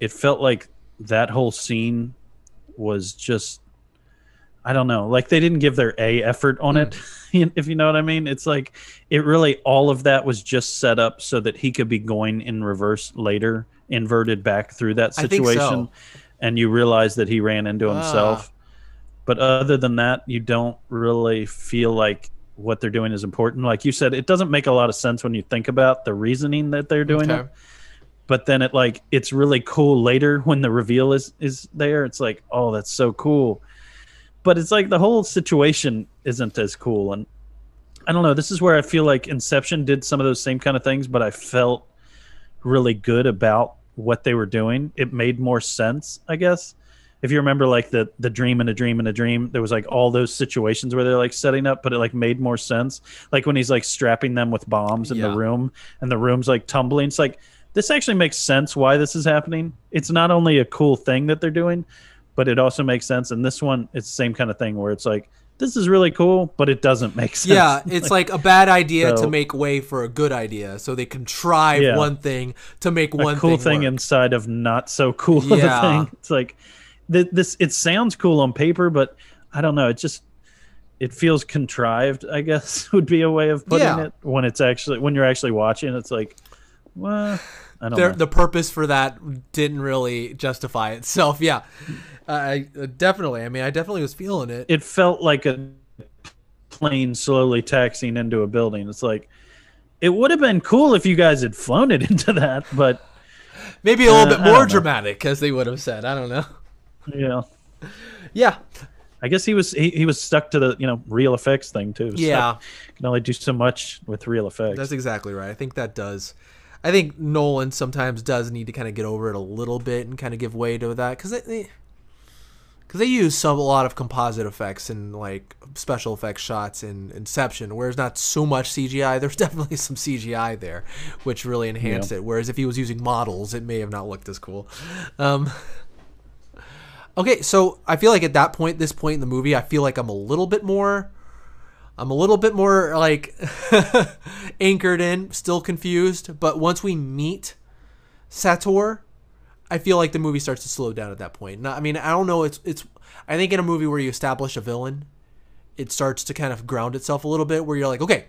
it felt like that whole scene was just I don't know, like they didn't give their A effort on it, hmm. if you know what I mean. It's like it really all of that was just set up so that he could be going in reverse later, inverted back through that think so. situation, and you realize that he ran into himself. Ah. But other than that, you don't really feel like what they're doing is important. Like you said, it doesn't make a lot of sense when you think about the reasoning that they're doing Okay. it. But then it like it's really cool later when the reveal is is there. It's like, oh, that's so cool. But it's like the whole situation isn't as cool. And I don't know. This is where I feel like Inception did some of those same kind of things, but I felt really good about what they were doing. It made more sense, I guess. If you remember, like the the dream and a dream and a dream, there was like all those situations where they're like setting up, but it like made more sense. Like when he's like strapping them with bombs in Yeah. the room, and the room's like tumbling. It's like this actually makes sense why this is happening. It's not only a cool thing that they're doing, but it also makes sense. And this one, it's the same kind of thing where it's like this is really cool, but it doesn't make sense. Yeah, it's like a bad idea to make way for a good idea, so they contrive Yeah. one thing to make a one cool thing, thing inside of not so cool of a Yeah. thing. It's like th- this. It sounds cool on paper, but I don't know. It just it feels contrived. I guess would be a way of putting Yeah. it when it's actually when you're actually watching. It's like, well, I don't know. the purpose for that didn't really justify itself. Yeah, I I- definitely. I mean, I definitely was feeling it. it felt like a plane slowly taxiing into a building. It's like it would have been cool if you guys had flown it into that, but Maybe a little uh, bit more dramatic, as they would have said. I don't know. Yeah. Yeah, I guess he was he, he was stuck to the you know real effects thing too. So yeah. can only do so much with real effects. That's exactly right. I think that does. I think Nolan sometimes does need to kind of get over it a little bit and kind of give way to that because they, because they use some a lot of composite effects and like special effects shots in Inception, where whereas not so much CGI. There's definitely some CGI there, which really enhanced it. Whereas if he was using models, it may have not looked as cool. Um, okay, so I feel like at that point, this point in the movie, I feel like I'm a little bit more. I'm a little bit more like anchored in, still confused. But once we meet Sator, I feel like the movie starts to slow down at that point. Not, I mean, I don't know. It's it's. I think in a movie where you establish a villain, it starts to kind of ground itself a little bit. Where you're like, okay,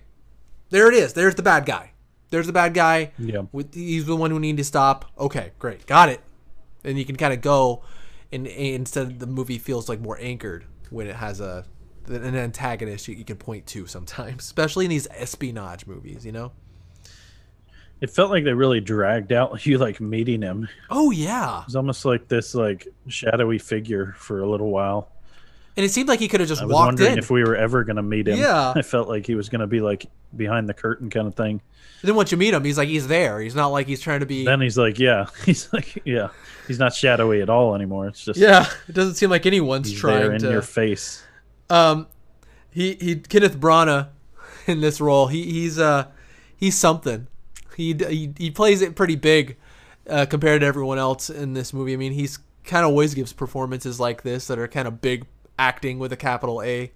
there it is. There's the bad guy. There's the bad guy. Yeah. With, he's the one who need to stop. Okay, great, got it. And you can kind of go, and, and instead the movie feels like more anchored when it has a an antagonist you, you can point to sometimes, especially in these espionage movies. You know. It felt like they really dragged out you like meeting him. Oh yeah, It was almost like this like shadowy figure for a little while. and it seemed like he could have just I was walked wondering in. if we were ever going to meet him. Yeah. I felt like he was going to be like behind the curtain kind of thing. then once you meet him, he's like he's there. He's not like he's trying to be. Then he's like, yeah, he's like, yeah, he's not shadowy at all anymore. It's just yeah, it doesn't seem like anyone's trying in to. your face. Um, he he Kenneth Branagh in this role. He he's uh he's something. He he, he plays it pretty big uh, compared to everyone else in this movie. I mean, he's kind of always gives performances like this that are kind of big acting with a capital A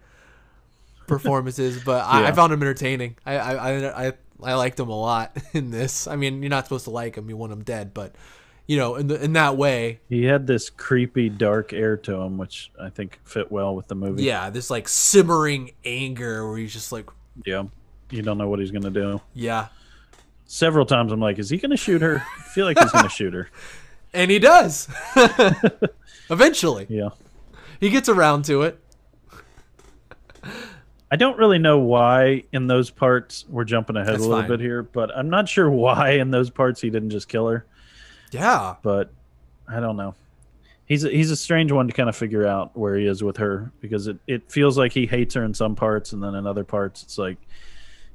performances. But I, I found him entertaining. I, I I I liked him a lot in this. I mean, you're not supposed to like him. You want him dead, but you know, in the, in that way, He had this creepy, dark air to him, which I think fit well with the movie. yeah, this like simmering anger where he's just like, yeah. You don't know what he's going to do. yeah, Several times I'm like, is he going to shoot her? I feel like he's going to shoot her. And he does. Eventually. Yeah. He gets around to it. I don't really know why in those parts we're jumping ahead That's a little fine. bit here, but I'm not sure why in those parts he didn't just kill her. Yeah. But I don't know. He's a, he's a strange one to kind of figure out where he is with her because it, it feels like he hates her in some parts, and then in other parts it's like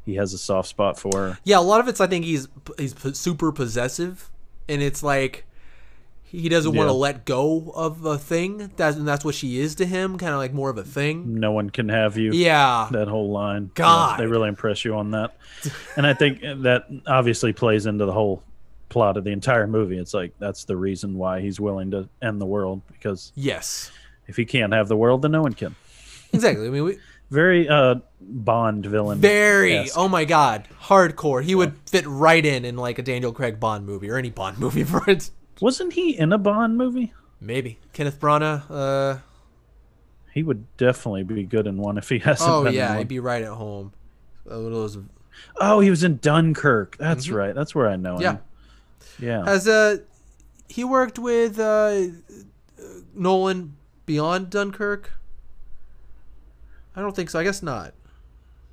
he has a soft spot for her. Yeah, a lot of it's I think he's he's super possessive and it's like he doesn't want to let go of a thing. That's and that's what she is to him, kind of like more of a thing. No one can have you. Yeah. that whole line. God. they really impress you on that. and I think that obviously plays into the whole plot of the entire movie. It's like that's the reason why he's willing to end the world because Yes. if he can't have the world, then no one can. Exactly. I mean, we very uh Bond villain. Very. Oh my god. Hardcore. He would fit right in in like a Daniel Craig Bond movie or any Bond movie for it. Wasn't he in a Bond movie? Maybe. Kenneth Branagh. Uh, He would definitely be good in one if he hasn't oh yeah, he'd be right at home. Uh, Oh, he was in Dunkirk. That's right. That's where I know Mm-hmm. Yeah. Yeah. Has uh he worked with uh Nolan beyond Dunkirk? I don't think so. I guess not.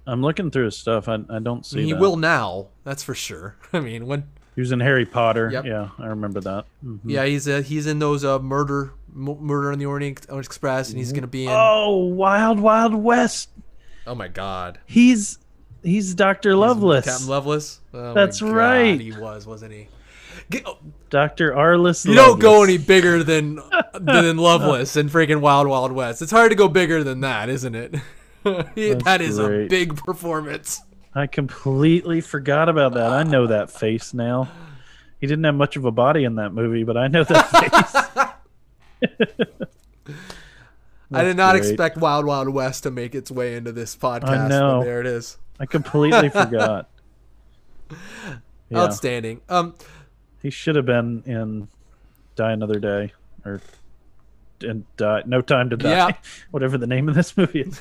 I'm looking through his stuff. I, I don't I see mean, he that. will now. That's for sure. I mean, when He was in Harry Potter. Yep. Yeah, I remember that. Mhm. yeah, he's uh, he's in those uh murder murder on the Orient Express, and he's gonna be in. Oh, Wild Wild West. Oh my God, He's he's Doctor Loveless. Captain Loveless. Oh That's God, right. He was, wasn't he? Get, Doctor Arliss. you don't go any bigger than than Loveless and freaking Wild Wild West. It's hard to go bigger than that, isn't it? That is a big performance. I completely forgot about that. I know that face now. He didn't have much of a body in that movie, but I know that face. I did not great. expect Wild Wild West to make its way into this podcast. I know. But there it is. I completely forgot. Yeah, Outstanding. Um, he should have been in Die Another Day or and No Time to Die, Yeah. whatever the name of this movie is.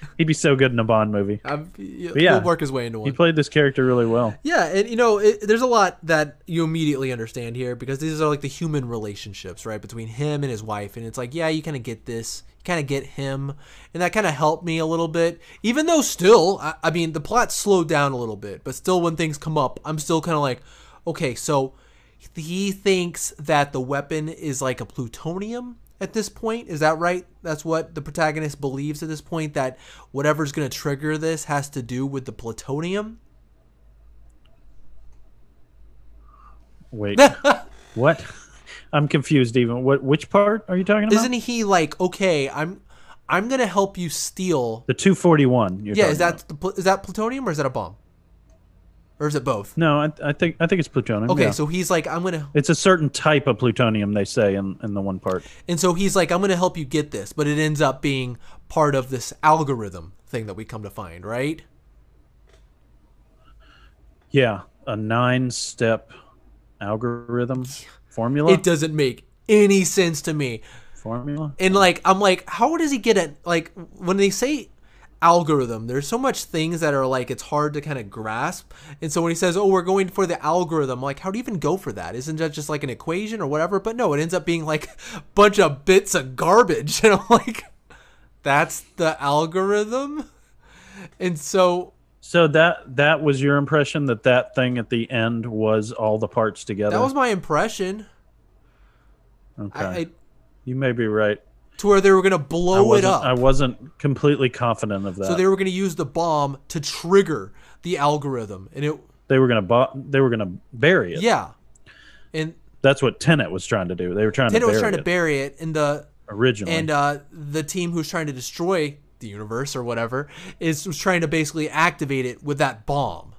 He'd be so good in a Bond movie. I'm, he'll work his way into one. He played this character really well. Yeah, and you know, it, there's a lot that you immediately understand here because these are like the human relationships, right, between him and his wife, and it's like, yeah, you kind of get this, you kind of get him, and that kind of helped me a little bit. Even though still, I, I mean, the plot slowed down a little bit, but still, when things come up, I'm still kind of like, okay, so he thinks that the weapon is like a plutonium at this point. Is that right? That's what the protagonist believes at this point that whatever's going to trigger this has to do with the plutonium. Wait, what? I'm confused. Even what? Which part are you talking about? Isn't he like okay? I'm I'm gonna help you steal. the 241? Yeah, is that the, is that plutonium or is that a bomb? Or is it both? No, I, I think I think it's plutonium. Okay, yeah. so he's like I'm gonna it's a certain type of plutonium. They say in in the one part. and so he's like I'm gonna help you get this, but it ends up being part of this algorithm thing that we come to find, right? Yeah, a nine-step algorithm formula. It doesn't make any sense to me. formula. And like I'm like, how does he get it? Like when they say algorithm, there's so much things that are like it's hard to kind of grasp. And so when he says, "Oh, we're going for the algorithm," like how do you even go for that? Isn't that just like an equation or whatever? But no, it ends up being like a bunch of bits of garbage, and I'm like, that's the algorithm. And so So that that was your impression that that thing at the end was all the parts together. that was my impression. okay. I, I you may be right. To where they were gonna blow it up. I wasn't completely confident of that. so they were gonna use the bomb to trigger the algorithm, and it they were gonna bo- they were gonna bury it. yeah. And That's what Tenet was trying to do. They were trying Tenet to bury was trying it to bury it, and the originally. and uh, the team who's trying to destroy the universe or whatever is was trying to basically activate it with that bomb,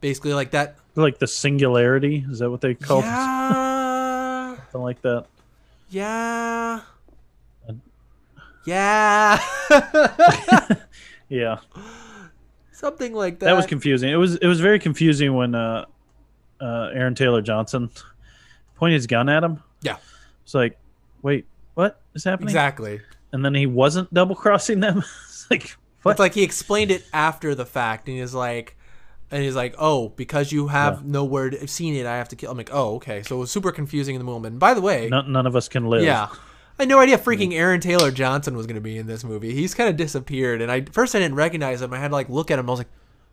basically like that. like the singularity is that what they call it? Yeah, Something like that. yeah, yeah, Yeah, something like that. that was confusing. It was it was very confusing when uh, uh, Aaron Taylor Johnson pointed his gun at him. yeah, It's like, wait, what is happening? exactly. And then he wasn't double crossing them. it's like what? It's like he explained it after the fact, and he's like, and he's like, "Oh, because you have no word seen it, I have to kill." I'm like, "Oh, okay." So it was super confusing in the moment. And by the way, none, none of us can live. Yeah. I had no idea freaking Aaron Taylor Johnson was going to be in this movie. He's kind of disappeared, and I first I didn't recognize him. I had to like look at him. I was like,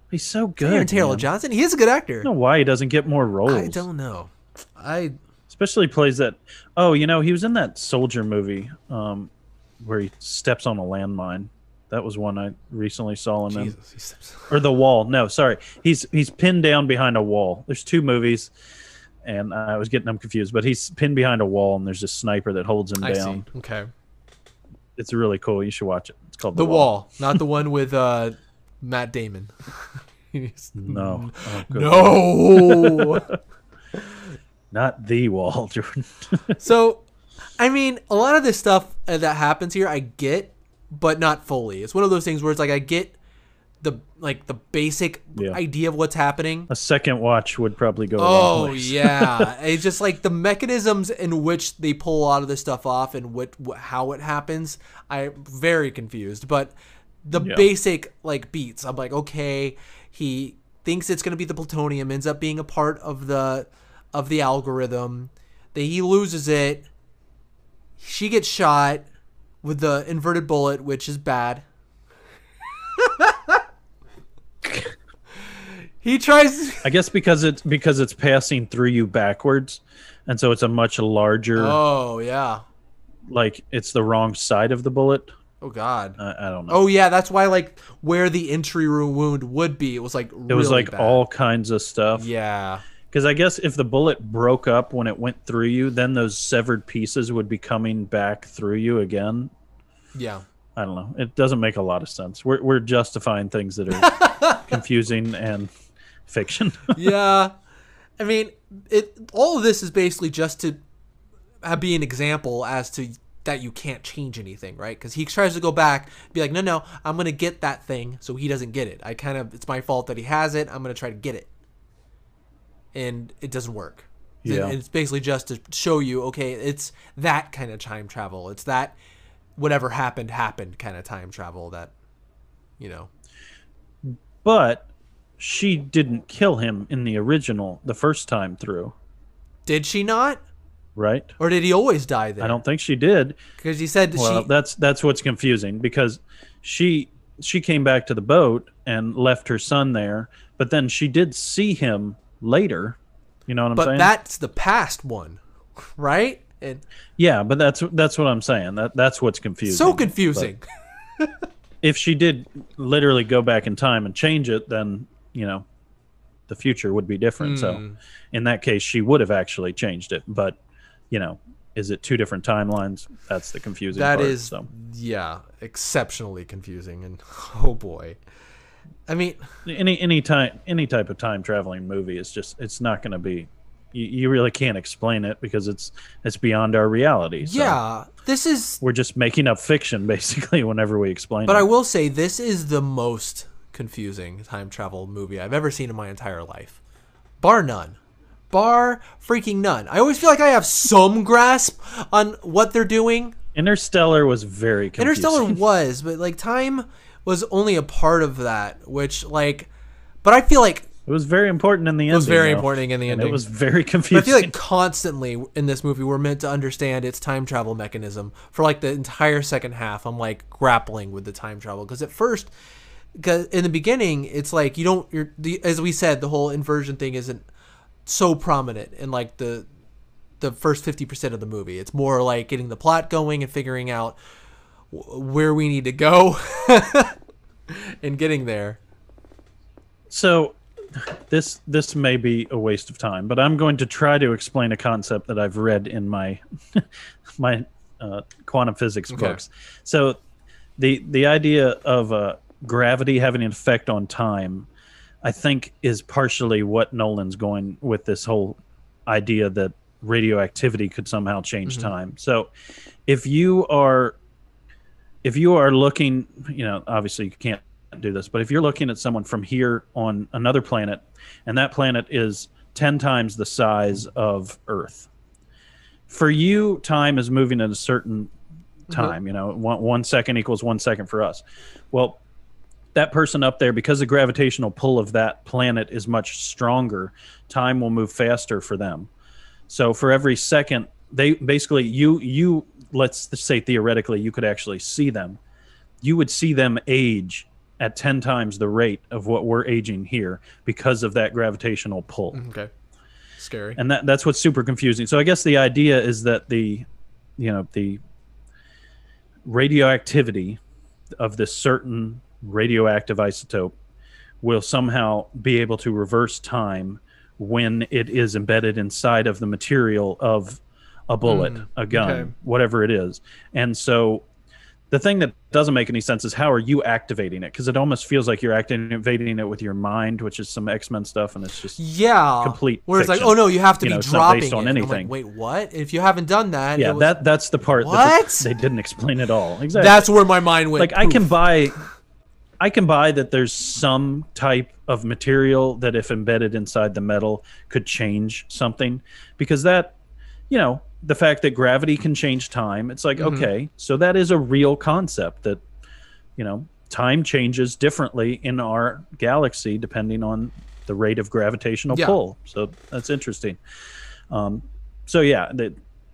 he's so good. Aaron Taylor man. Johnson. He is a good actor. I don't know why he doesn't get more roles. I don't know. I Especially plays that. Oh, you know, he was in that soldier movie um, where he steps on a landmine. That was one I recently saw him in. Jesus. Or the wall. No, sorry. He's he's pinned down behind a wall. There's two movies, and I was getting them confused. But he's pinned behind a wall, and there's this sniper that holds him I down. see. Okay. It's really cool. You should watch it. It's called The wall, not the one with uh, Matt Damon. No, Oh. No. not the wall, Jordan. so, I mean, a lot of this stuff that happens here, I get, but not fully. It's one of those things where it's like I get the like the basic Yeah. idea of what's happening. A second watch would probably go. Oh yeah, it's just like the mechanisms in which they pull a lot of this stuff off and what, wh- how it happens. I'm very confused, but the Yeah. basic like beats. I'm like, okay, he thinks it's gonna be the plutonium, ends up being a part of the of the algorithm. That he loses it. She gets shot with the inverted bullet, which is bad. He tries. I guess because it's because it's passing through you backwards, and so it's a much larger. Oh yeah. Like it's the wrong side of the bullet. Oh God. I, I don't know. Oh yeah, that's why like where the entry wound wound would be, it was like it was like all kinds of stuff. Yeah. Because I guess if the bullet broke up when it went through you, then those severed pieces would be coming back through you again. Yeah. I don't know. It doesn't make a lot of sense. We're we're justifying things that are confusing and fiction. Yeah. I mean, it all of this is basically just to be an example as to that you can't change anything, right? Because he tries to go back, be like, no, no, I'm gonna get that thing, so he doesn't get it. I kind of, it's my fault that he has it. I'm gonna try to get it, and it doesn't work. Yeah. And it's basically just to show you, okay, it's that kind of time travel. It's that whatever happened happened kind of time travel that, you know. but she didn't kill him in the original the first time through, Did she not, right? or did he always die there? I don't think she did. because he said Well, she. that's that's what's confusing because she she came back to the boat and left her son there, but then she did see him later. You know what I'm but saying? But that's the past one, right? And yeah, but that's that's what I'm saying. That that's what's confusing. so confusing. if she did literally go back in time and change it, then you know the future would be different. So Hmm. in that case, she would have actually changed it. But you know, is it two different timelines? That's the confusing That part. is, so. yeah, exceptionally confusing. And oh boy, I mean, any any time any type of time traveling movie is just it's not going to be you, you really can't explain it because it's it's beyond our reality so yeah, this is. we're just making up fiction basically whenever we explain it. But it I will say this is the most confusing time travel movie I've ever seen in my entire life, bar none. Bar freaking none. I always feel like I have some grasp on what they're doing, interstellar was very confusing. Interstellar was, but like time was only a part of that, which like but I feel like it was very important in the end. it was very though. important in the end. it was very but I feel like constantly in this movie we're meant to understand its time travel mechanism for like the entire second half. I'm like grappling with the time travel because at first, because in the beginning it's like you don't. You're the as we said the whole inversion thing isn't so prominent in like the the first 50% of the movie. It's more like getting the plot going and figuring out wh- where we need to go and getting there. so this this may be a waste of time but i'm going to try to explain a concept that i've read in my my uh, quantum physics Okay. books so the the idea of uh, gravity having an effect on time i think is partially what nolan's going with this whole idea that radioactivity could somehow change mm-hmm. time. So if you are if you are looking you know obviously you can't do this but if you're looking at someone from here on another planet and that planet is 10 times the size of earth for you time is moving at a certain mm-hmm. time you know one, one second equals one second for us. Well that person up there because the gravitational pull of that planet is much stronger time will move faster for them so for every second they basically you you let's say theoretically you could actually see them you would see them age at 10 times the rate of what we're aging here because of that gravitational pull mm, Okay. Scary. and that that's what's super confusing so i guess the idea is that the you know the radioactivity of this certain radioactive isotope will somehow be able to reverse time when it is embedded inside of the material of a bullet, mm, a gun, okay. whatever it is. And so the thing that doesn't make any sense is how are you activating it? Because it almost feels like you're activating it with your mind, which is some X Men stuff, and it's just yeah, complete Where it's like, oh no, you have to You be know, it's not dropping based on anything. like, Wait, what? If you haven't done that, yeah. was- that that's the part What? that they didn't explain at all. Exactly. that's where my mind went. like I can buy I can buy that there's some type of material that if embedded inside the metal could change something because that you know the fact that gravity can change time it's like Mm-hmm. okay so that is a real concept that you know time changes differently in our galaxy depending on the rate of gravitational Yeah. pull so that's interesting um so yeah that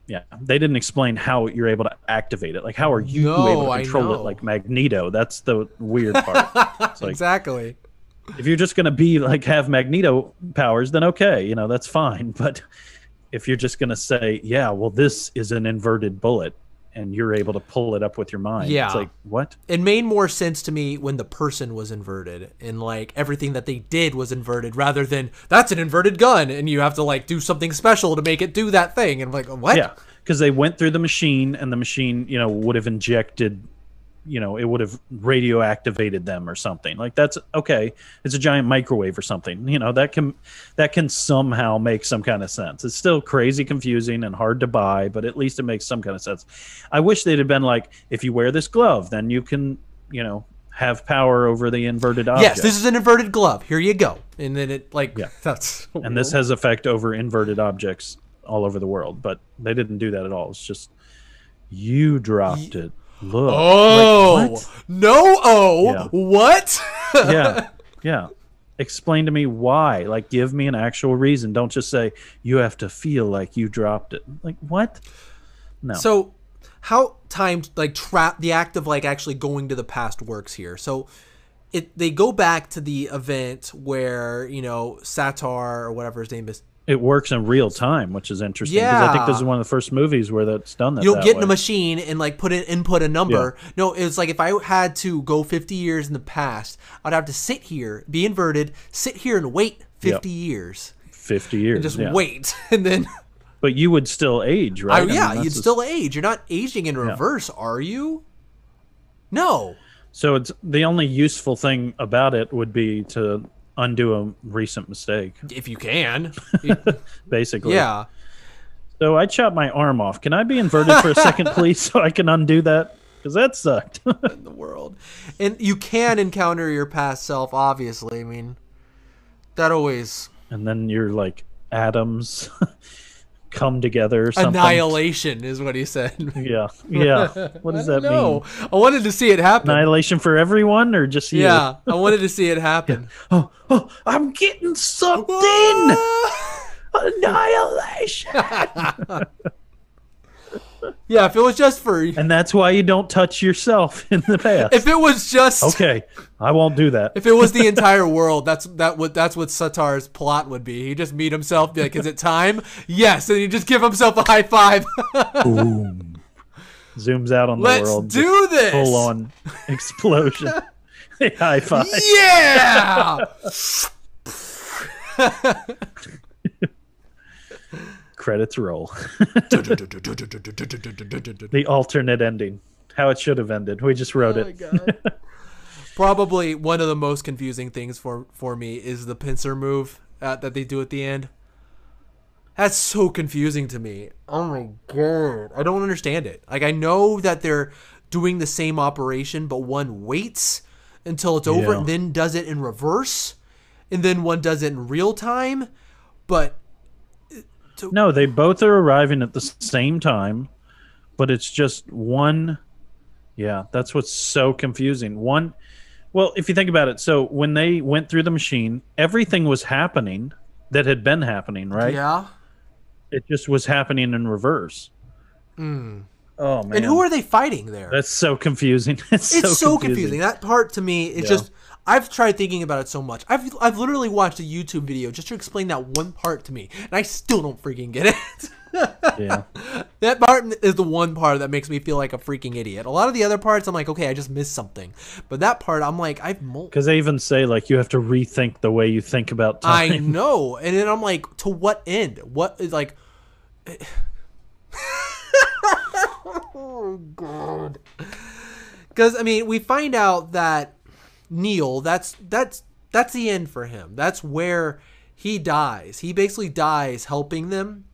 yeah they didn't explain how you're able to activate it. Like how are you No, able to control it like magneto? That's the weird part. Like exactly. if you're just going to be like have magneto powers then okay you know that's fine. But if you're just going to say yeah well this is an inverted bullet and you're able to pull it up with your mind Yeah. it's like what It made more sense to me when the person was inverted and like everything that they did was inverted rather than that's an inverted gun and you have to like do something special to make it do that thing. And I'm like, what? yeah because they went through the machine and the machine you know would have injected you know it would have radioactivated them or something. Like that's okay it's a giant microwave or something. You know that can that can somehow make some kind of sense. It's still crazy confusing and hard to buy but at least it makes some kind of sense. I wish they'd have been like if you wear this glove then you can you know have power over the inverted object. Yes, this is an inverted glove. Here you go. And then it like Yeah. that's and this has effect over inverted objects all over the world but they didn't do that at all. It's just you dropped it look Oh Like, what? no! Oh Yeah. what? yeah yeah explain to me why like give me an actual reason don't just say you have to feel like you dropped it like what no So, how timed like trap the act of like actually going to the past works here. So, it they go back to the event where you know Sator or whatever his name is. It works in real time which is interesting because i think this is one of the first movies where that's done that You don't that get in a machine and like put in input a number. No, it's like if I had to go 50 years in the past, I'd have to sit here, be inverted, sit here and wait 50 years, 50 years and just yeah. wait, and then but you would still age I, right I mean, yeah, you'd the- still age. You're not aging in reverse, are you? No. so it's the only useful thing about it would be to undo a recent mistake If you can. basically yeah. So I chopped my arm off. Can I be inverted for a second, please, so I can undo that? Because that sucked. in the world. And you can encounter your past self, obviously. I mean, that always and then you're like atoms come together or something. annihilation is what he said. Yeah, yeah. What does that No, mean? I wanted to see it happen. Annihilation for everyone, or just you? yeah, I wanted to see it happen. Oh, oh, I'm getting sucked in. Annihilation. yeah, if it was just for and that's why you don't touch yourself in the past. if it was just okay, I won't do that. if it was the entire world, that's that would that's what Sator's plot would be. He just meet himself, be like, "Is it time?" Yes, and he just give himself a high five. Boom. Zooms out on the world. Let's do this. Full on explosion. High five. Yeah. Credits roll. the alternate ending. How it should have ended. We just wrote Oh it. Probably one of the most confusing things for for me is the pincer move uh, that they do at the end. That's so confusing to me. Oh my god, I don't understand it. Like I know that they're doing the same operation, but one waits until it's over Yeah. and then does it in reverse, and then one does it in real time. But No, they both are arriving at the same time, but it's just one. Yeah, that's what's so confusing. One, well, if you think about it, so when they went through the machine, everything was happening that had been happening, right? yeah, It just was happening in reverse. Hmm. Oh man, and who are they fighting there? That's so confusing. It's, it's so, confusing. confusing. That part to me, it's Yeah. just I've tried thinking about it so much. I've I've literally watched a YouTube video just to explain that one part to me, and I still don't freaking get it. Yeah, that part is the one part that makes me feel like a freaking idiot. A lot of the other parts, I'm like, okay, I just missed something, but that part, I'm like, I've. Mul- because they even say like you have to rethink the way you think about time. I know, and then I'm like, to what end? What is like? oh god. Because I mean, we find out that Neil, that's that's that's the end for him. That's where he dies. He basically dies helping them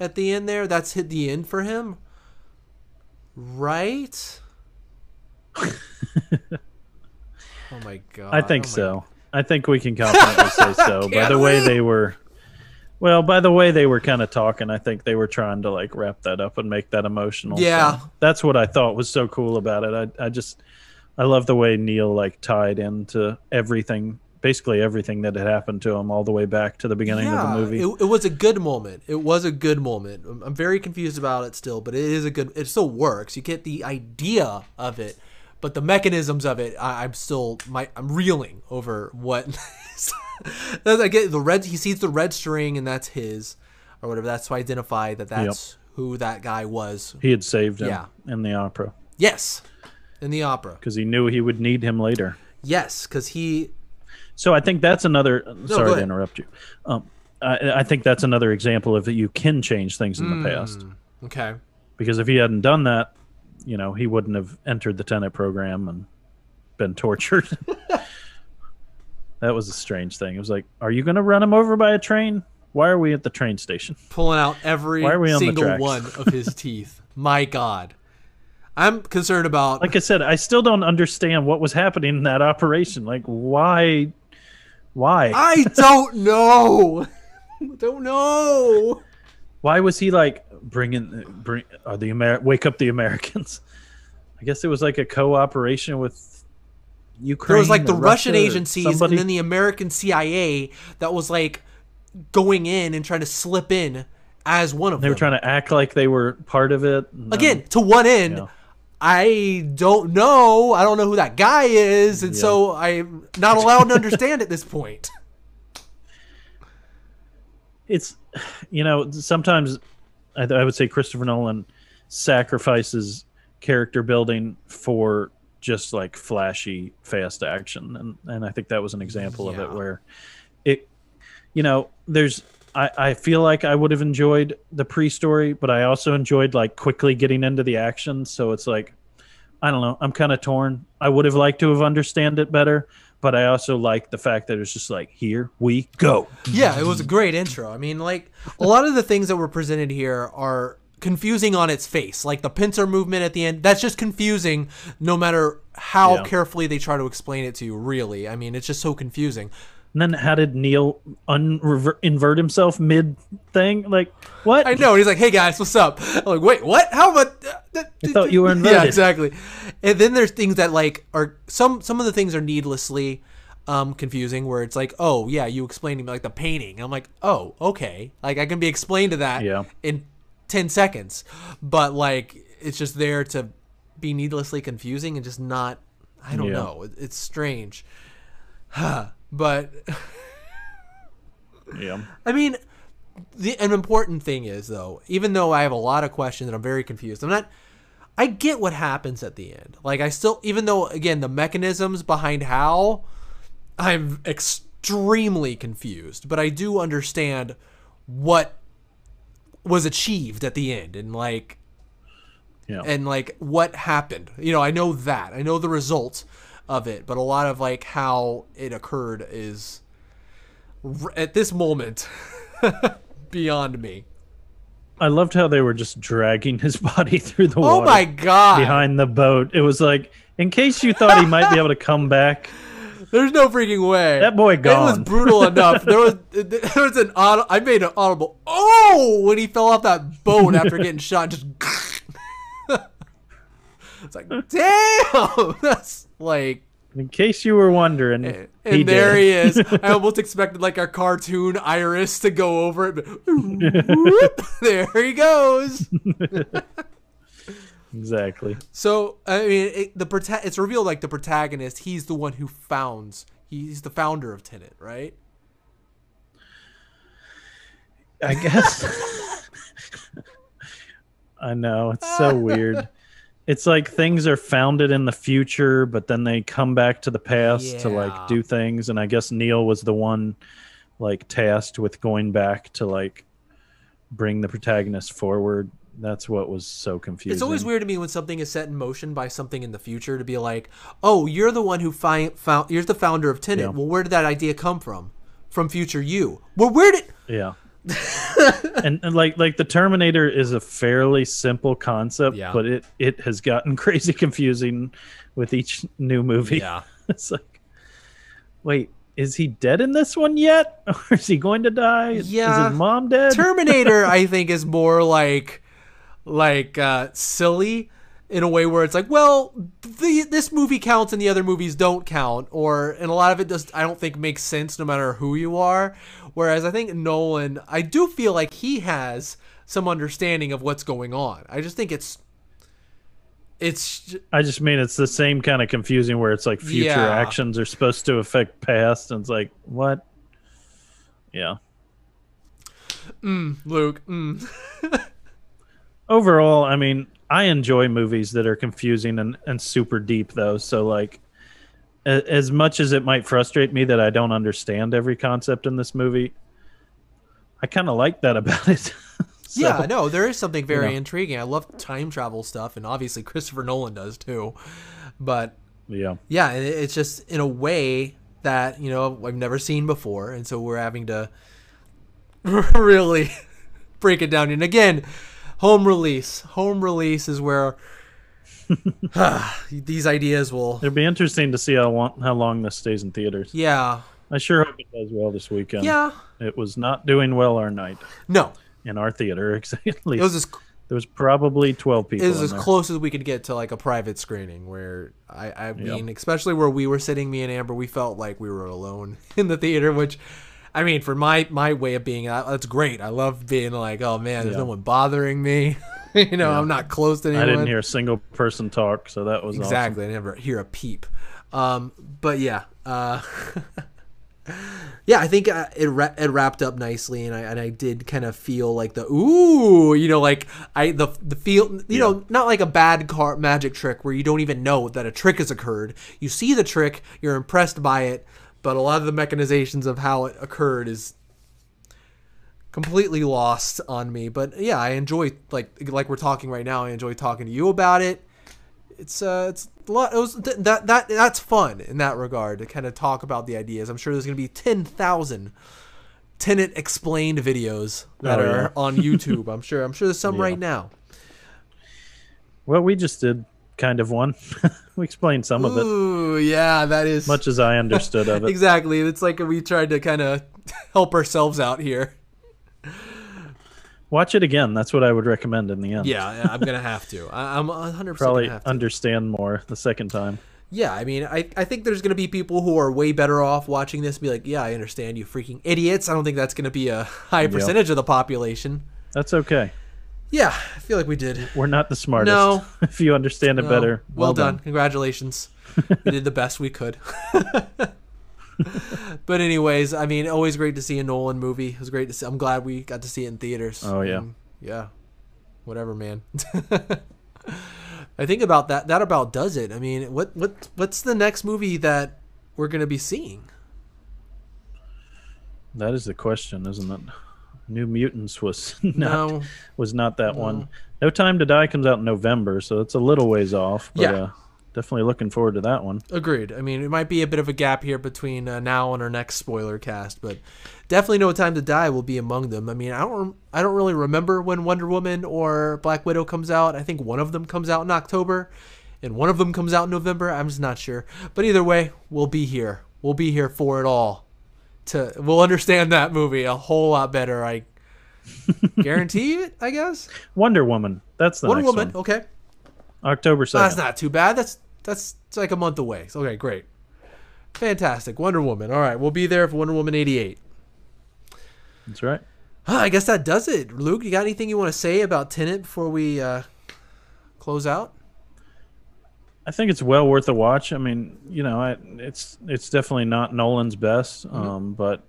at the end there. That's hit the end for him. Right? oh my god. I think Oh my- so. I think we can confidently say so. by the way we? they were, well, by the way they were kind of talking, I think they were trying to like wrap that up and make that emotional. Yeah. So that's what I thought was so cool about it. I, I just, I love the way Neil like tied into everything, basically everything that had happened to him, all the way back to the beginning of the movie. It, it was a good moment. It was a good moment. I'm, very confused about it still, but it is a good. It still works. You get the idea of it, but the mechanisms of it, I, I'm still my I'm reeling over what. I get the red. He sees the red string, and that's his, or whatever. That's to identify that that's who that guy was. he had saved him Yeah. in the opera Yes, in the opera. because he knew he would need him later. Yes, because he. So I think that's another. go sorry to interrupt you. Um, I, I think that's another example of that you can change things in the past. Okay. Because if he hadn't done that, you know, he wouldn't have entered the Tenet program and been tortured. that was a strange thing. It was like, are you going to run him over by a train? Why are we at the train station? pulling out every Why are we on the single one of his teeth. My God, I'm concerned about. Like I said, I still don't understand what was happening in that operation. Like, why? Why? I don't know. don't know. Why was he like bringing bring uh, the Amer- wake up the Americans? I guess it was like a cooperation with Ukraine. There was like the Russian Russia agencies somebody. and then the American CIA that was like going in and trying to slip in as one of They them. They were trying to act like they were part of it. then- Again, to one end. I don't know. I don't know who that guy is, and Yeah. so I'm not allowed to understand at this point. it's you know sometimes I, I would say Christopher Nolan sacrifices character building for just like flashy fast action and and I think that was an example of it where it you know there's I, I feel like I would have enjoyed the pre-story but I also enjoyed like quickly getting into the action so it's like I don't know I'm kind of torn I would have liked to have understand it better but I also like the fact that it's just like here we go Yeah, it was a great intro. I mean, like a lot of the things that were presented here are confusing on its face. Like the pincer movement at the end, that's just confusing no matter how Yeah. carefully they try to explain it to you, really. I mean, it's just so confusing. And then how did Neil unrever- invert himself mid thing? Like what? I know. And he's like, "Hey guys, what's up?" I'm like, "Wait, what? How about?" I thought you were Yeah, exactly. And then there's things that like are some some of the things are needlessly um confusing where it's like, "Oh, yeah, you explained to me like the painting." I'm like, "Oh, okay." Like I can be explained to that Yeah. in 10 seconds. But like it's just there to be needlessly confusing and just not I don't Yeah. know. It's strange. but Yeah. I mean, the an important thing is though, even though I have a lot of questions and I'm very confused, I'm not. I get what happens at the end. Like I still, even though again the mechanisms behind how, I'm extremely confused, but I do understand what was achieved at the end and like Yeah. and like what happened. You know, I know that. I know the result of it, but a lot of like how it occurred is r- at this moment beyond me. I loved how they were just dragging his body through the Oh water my god. behind the boat. It was like in case you thought he might be able to come back. There's no freaking way. That boy It was brutal enough. There was there was an aud- I made an audible oh when he fell off that boat after getting shot. Just it's like damn. That's like In case you were wondering, eh, And he there did. he is. I almost expected like a cartoon iris to go over it. But there he goes. exactly. So I mean, it, the prota- it's revealed like the protagonist. He's the one who founds. He's the founder of Tenet, right? I guess. I know it's so weird. It's like things are founded in the future, but then they come back to the past to like do things. And I guess Neil was the one like tasked with going back to like bring the protagonist forward That's what was so confusing. It's always weird to me when something is set in motion by something in the future to be like, "Oh, you're the one who fi- found. You're the founder of Tenet. Yeah. Well, where did that idea come from? From future you? Well, where did? Yeah. And, and like like the Terminator is a fairly simple concept, Yeah. but it it has gotten crazy confusing with each new movie. Yeah. it's like, wait, is he dead in this one yet, or is he going to die? is Yeah. his mom dead? Terminator, I think, is more like like uh, silly in a way where it's like, well, the this movie counts and the other movies don't count, or and a lot of it just I don't think makes sense no matter who you are. Whereas I think Nolan, I do feel like he has some understanding of what's going on. I just think it's it's I just mean it's the same kind of confusing where it's like future Yeah. actions are supposed to affect past, and it's like what? Yeah. Luke. Mm. overall, I mean, I enjoy movies that are confusing and, and super deep, though. So, like, a, as much as it might frustrate me that I don't understand every concept in this movie, I kind of like that about it. So, yeah, no, there is something very know. intriguing. I love time travel stuff, and obviously Christopher Nolan does too. But yeah, yeah, it's just in a way that you know I've never seen before, and so we're having to really break it down. And again, home release. Home release is where ah, these ideas will. it'd be interesting to see how long, how long this stays in theaters. Yeah, I sure hope it does well this weekend. yeah. it was not doing well our night No, in our theater. exactly. it was as there was probably twelve people. it was as there. close as we could get to like a private screening where I, I mean especially where we were sitting me and Amber we felt like we were alone in the theater which I mean for my my way of being that's great. I love being like oh man there's Yeah. no one bothering me. You know I'm not close to anyone I didn't hear a single person talk, so that was awesome. exactly. I never hear a peep. Um but yeah uh yeah, I think uh, it ra- it wrapped up nicely, and I and I did kind of feel like the ooh, you know, like I the the feel, you know, not like a bad car magic trick where you don't even know that a trick has occurred. You see the trick, you're impressed by it, but a lot of the mechanizations of how it occurred is completely lost on me. But yeah, I enjoy like like we're talking right now. I enjoy talking to you about it. It's uh, it's a lot. It was th- that that that's fun in that regard to kind of talk about the ideas. I'm sure there's gonna be ten thousand Tenet explained videos that Oh, are yeah. on YouTube. I'm sure. I'm sure there's some Yeah. right now. Well, we just did kind of one. we explained some of it, Ooh, yeah, that is much as I understood of it. exactly. It's like we tried to kind of help ourselves out here. Watch it again. That's what I would recommend in the end. Yeah, I'm gonna have to. I, I'm 100 Probably have to. understand more the second time. Yeah, I mean, I, I think there's to be people who are way better off watching this and be like, yeah, I understand you freaking idiots. I don't think that's to be a high percentage of the population. That's okay. Yeah, I feel like we did. We're not the smartest. No. if you understand it No. better, Well, done. Congratulations. we did the best we could. but anyways, I mean, always great to see a Nolan movie. It was great to see. I'm glad we got to see it in theaters. Oh, yeah. Um, yeah. Whatever, man. I think about that. That about does it. I mean, what what what's the next movie that we're gonna be seeing? That is the question, isn't it? New Mutants was not No. was not that one. No Time to Die comes out in November, so it's a little ways off. But, Yeah. Uh, definitely looking forward to that one. Agreed. I mean, it might be a bit of a gap here between uh, now and our next spoiler cast, but definitely No Time to Die will be among them. I mean, I don't, I don't really remember when Wonder Woman or Black Widow comes out. I think one of them comes out in October, and one of them comes out in November. I'm just not sure. But either way, we'll be here. We'll be here for it all. To we'll understand that movie a whole lot better. I guarantee it. I guess Wonder Woman. That's the Wonder Woman. one. Okay. October That's not too bad. That's that's like a month away. So, okay, great. Fantastic. Wonder Woman. All right, we'll be there for Wonder Woman 88. That's right. Huh, I guess that does it. Luke, you got anything you want to say about Tenet before we uh, close out? I think it's well worth a watch. I mean, you know, I, it's it's definitely not Nolan's best, Mm-hmm. um, but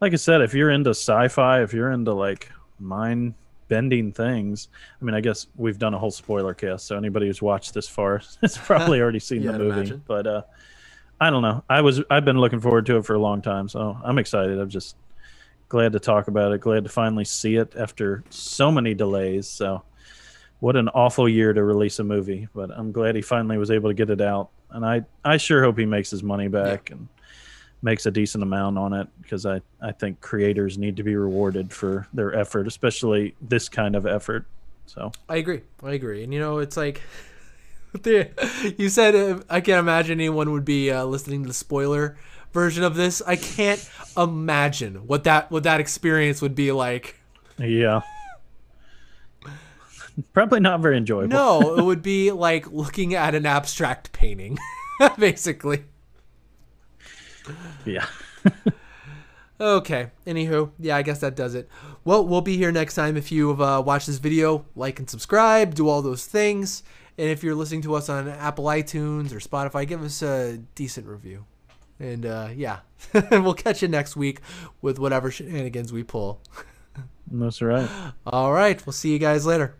like I said, if you're into sci-fi, if you're into like mind bending things, I mean, I guess we've done a whole spoiler cast, so anybody who's watched this far has probably already seen the movie. imagine. But uh, I don't know. I was I've been looking forward to it for a long time, so I'm excited. I'm just glad to talk about it. Glad to finally see it after so many delays. So what an awful year to release a movie. But I'm glad he finally was able to get it out, and I I sure hope he makes his money back and makes a decent amount on it because I I think creators need to be rewarded for their effort, especially this kind of effort. So I agree. I agree. And you know, it's like you said uh, I can't imagine anyone would be uh, listening to the spoiler version of this. I can't imagine what that what that experience would be like. Yeah. Probably not very enjoyable. No, it would be like looking at an abstract painting, basically. Yeah. okay. Anywho, yeah, I guess that does it. Well, we'll be here next time. If you've uh, watched this video, like and subscribe, do all those things. And if you're listening to us on Apple iTunes or Spotify, give us a decent review. And uh, yeah, we'll catch you next week with whatever shenanigans we pull. That's right. All right. We'll see you guys later.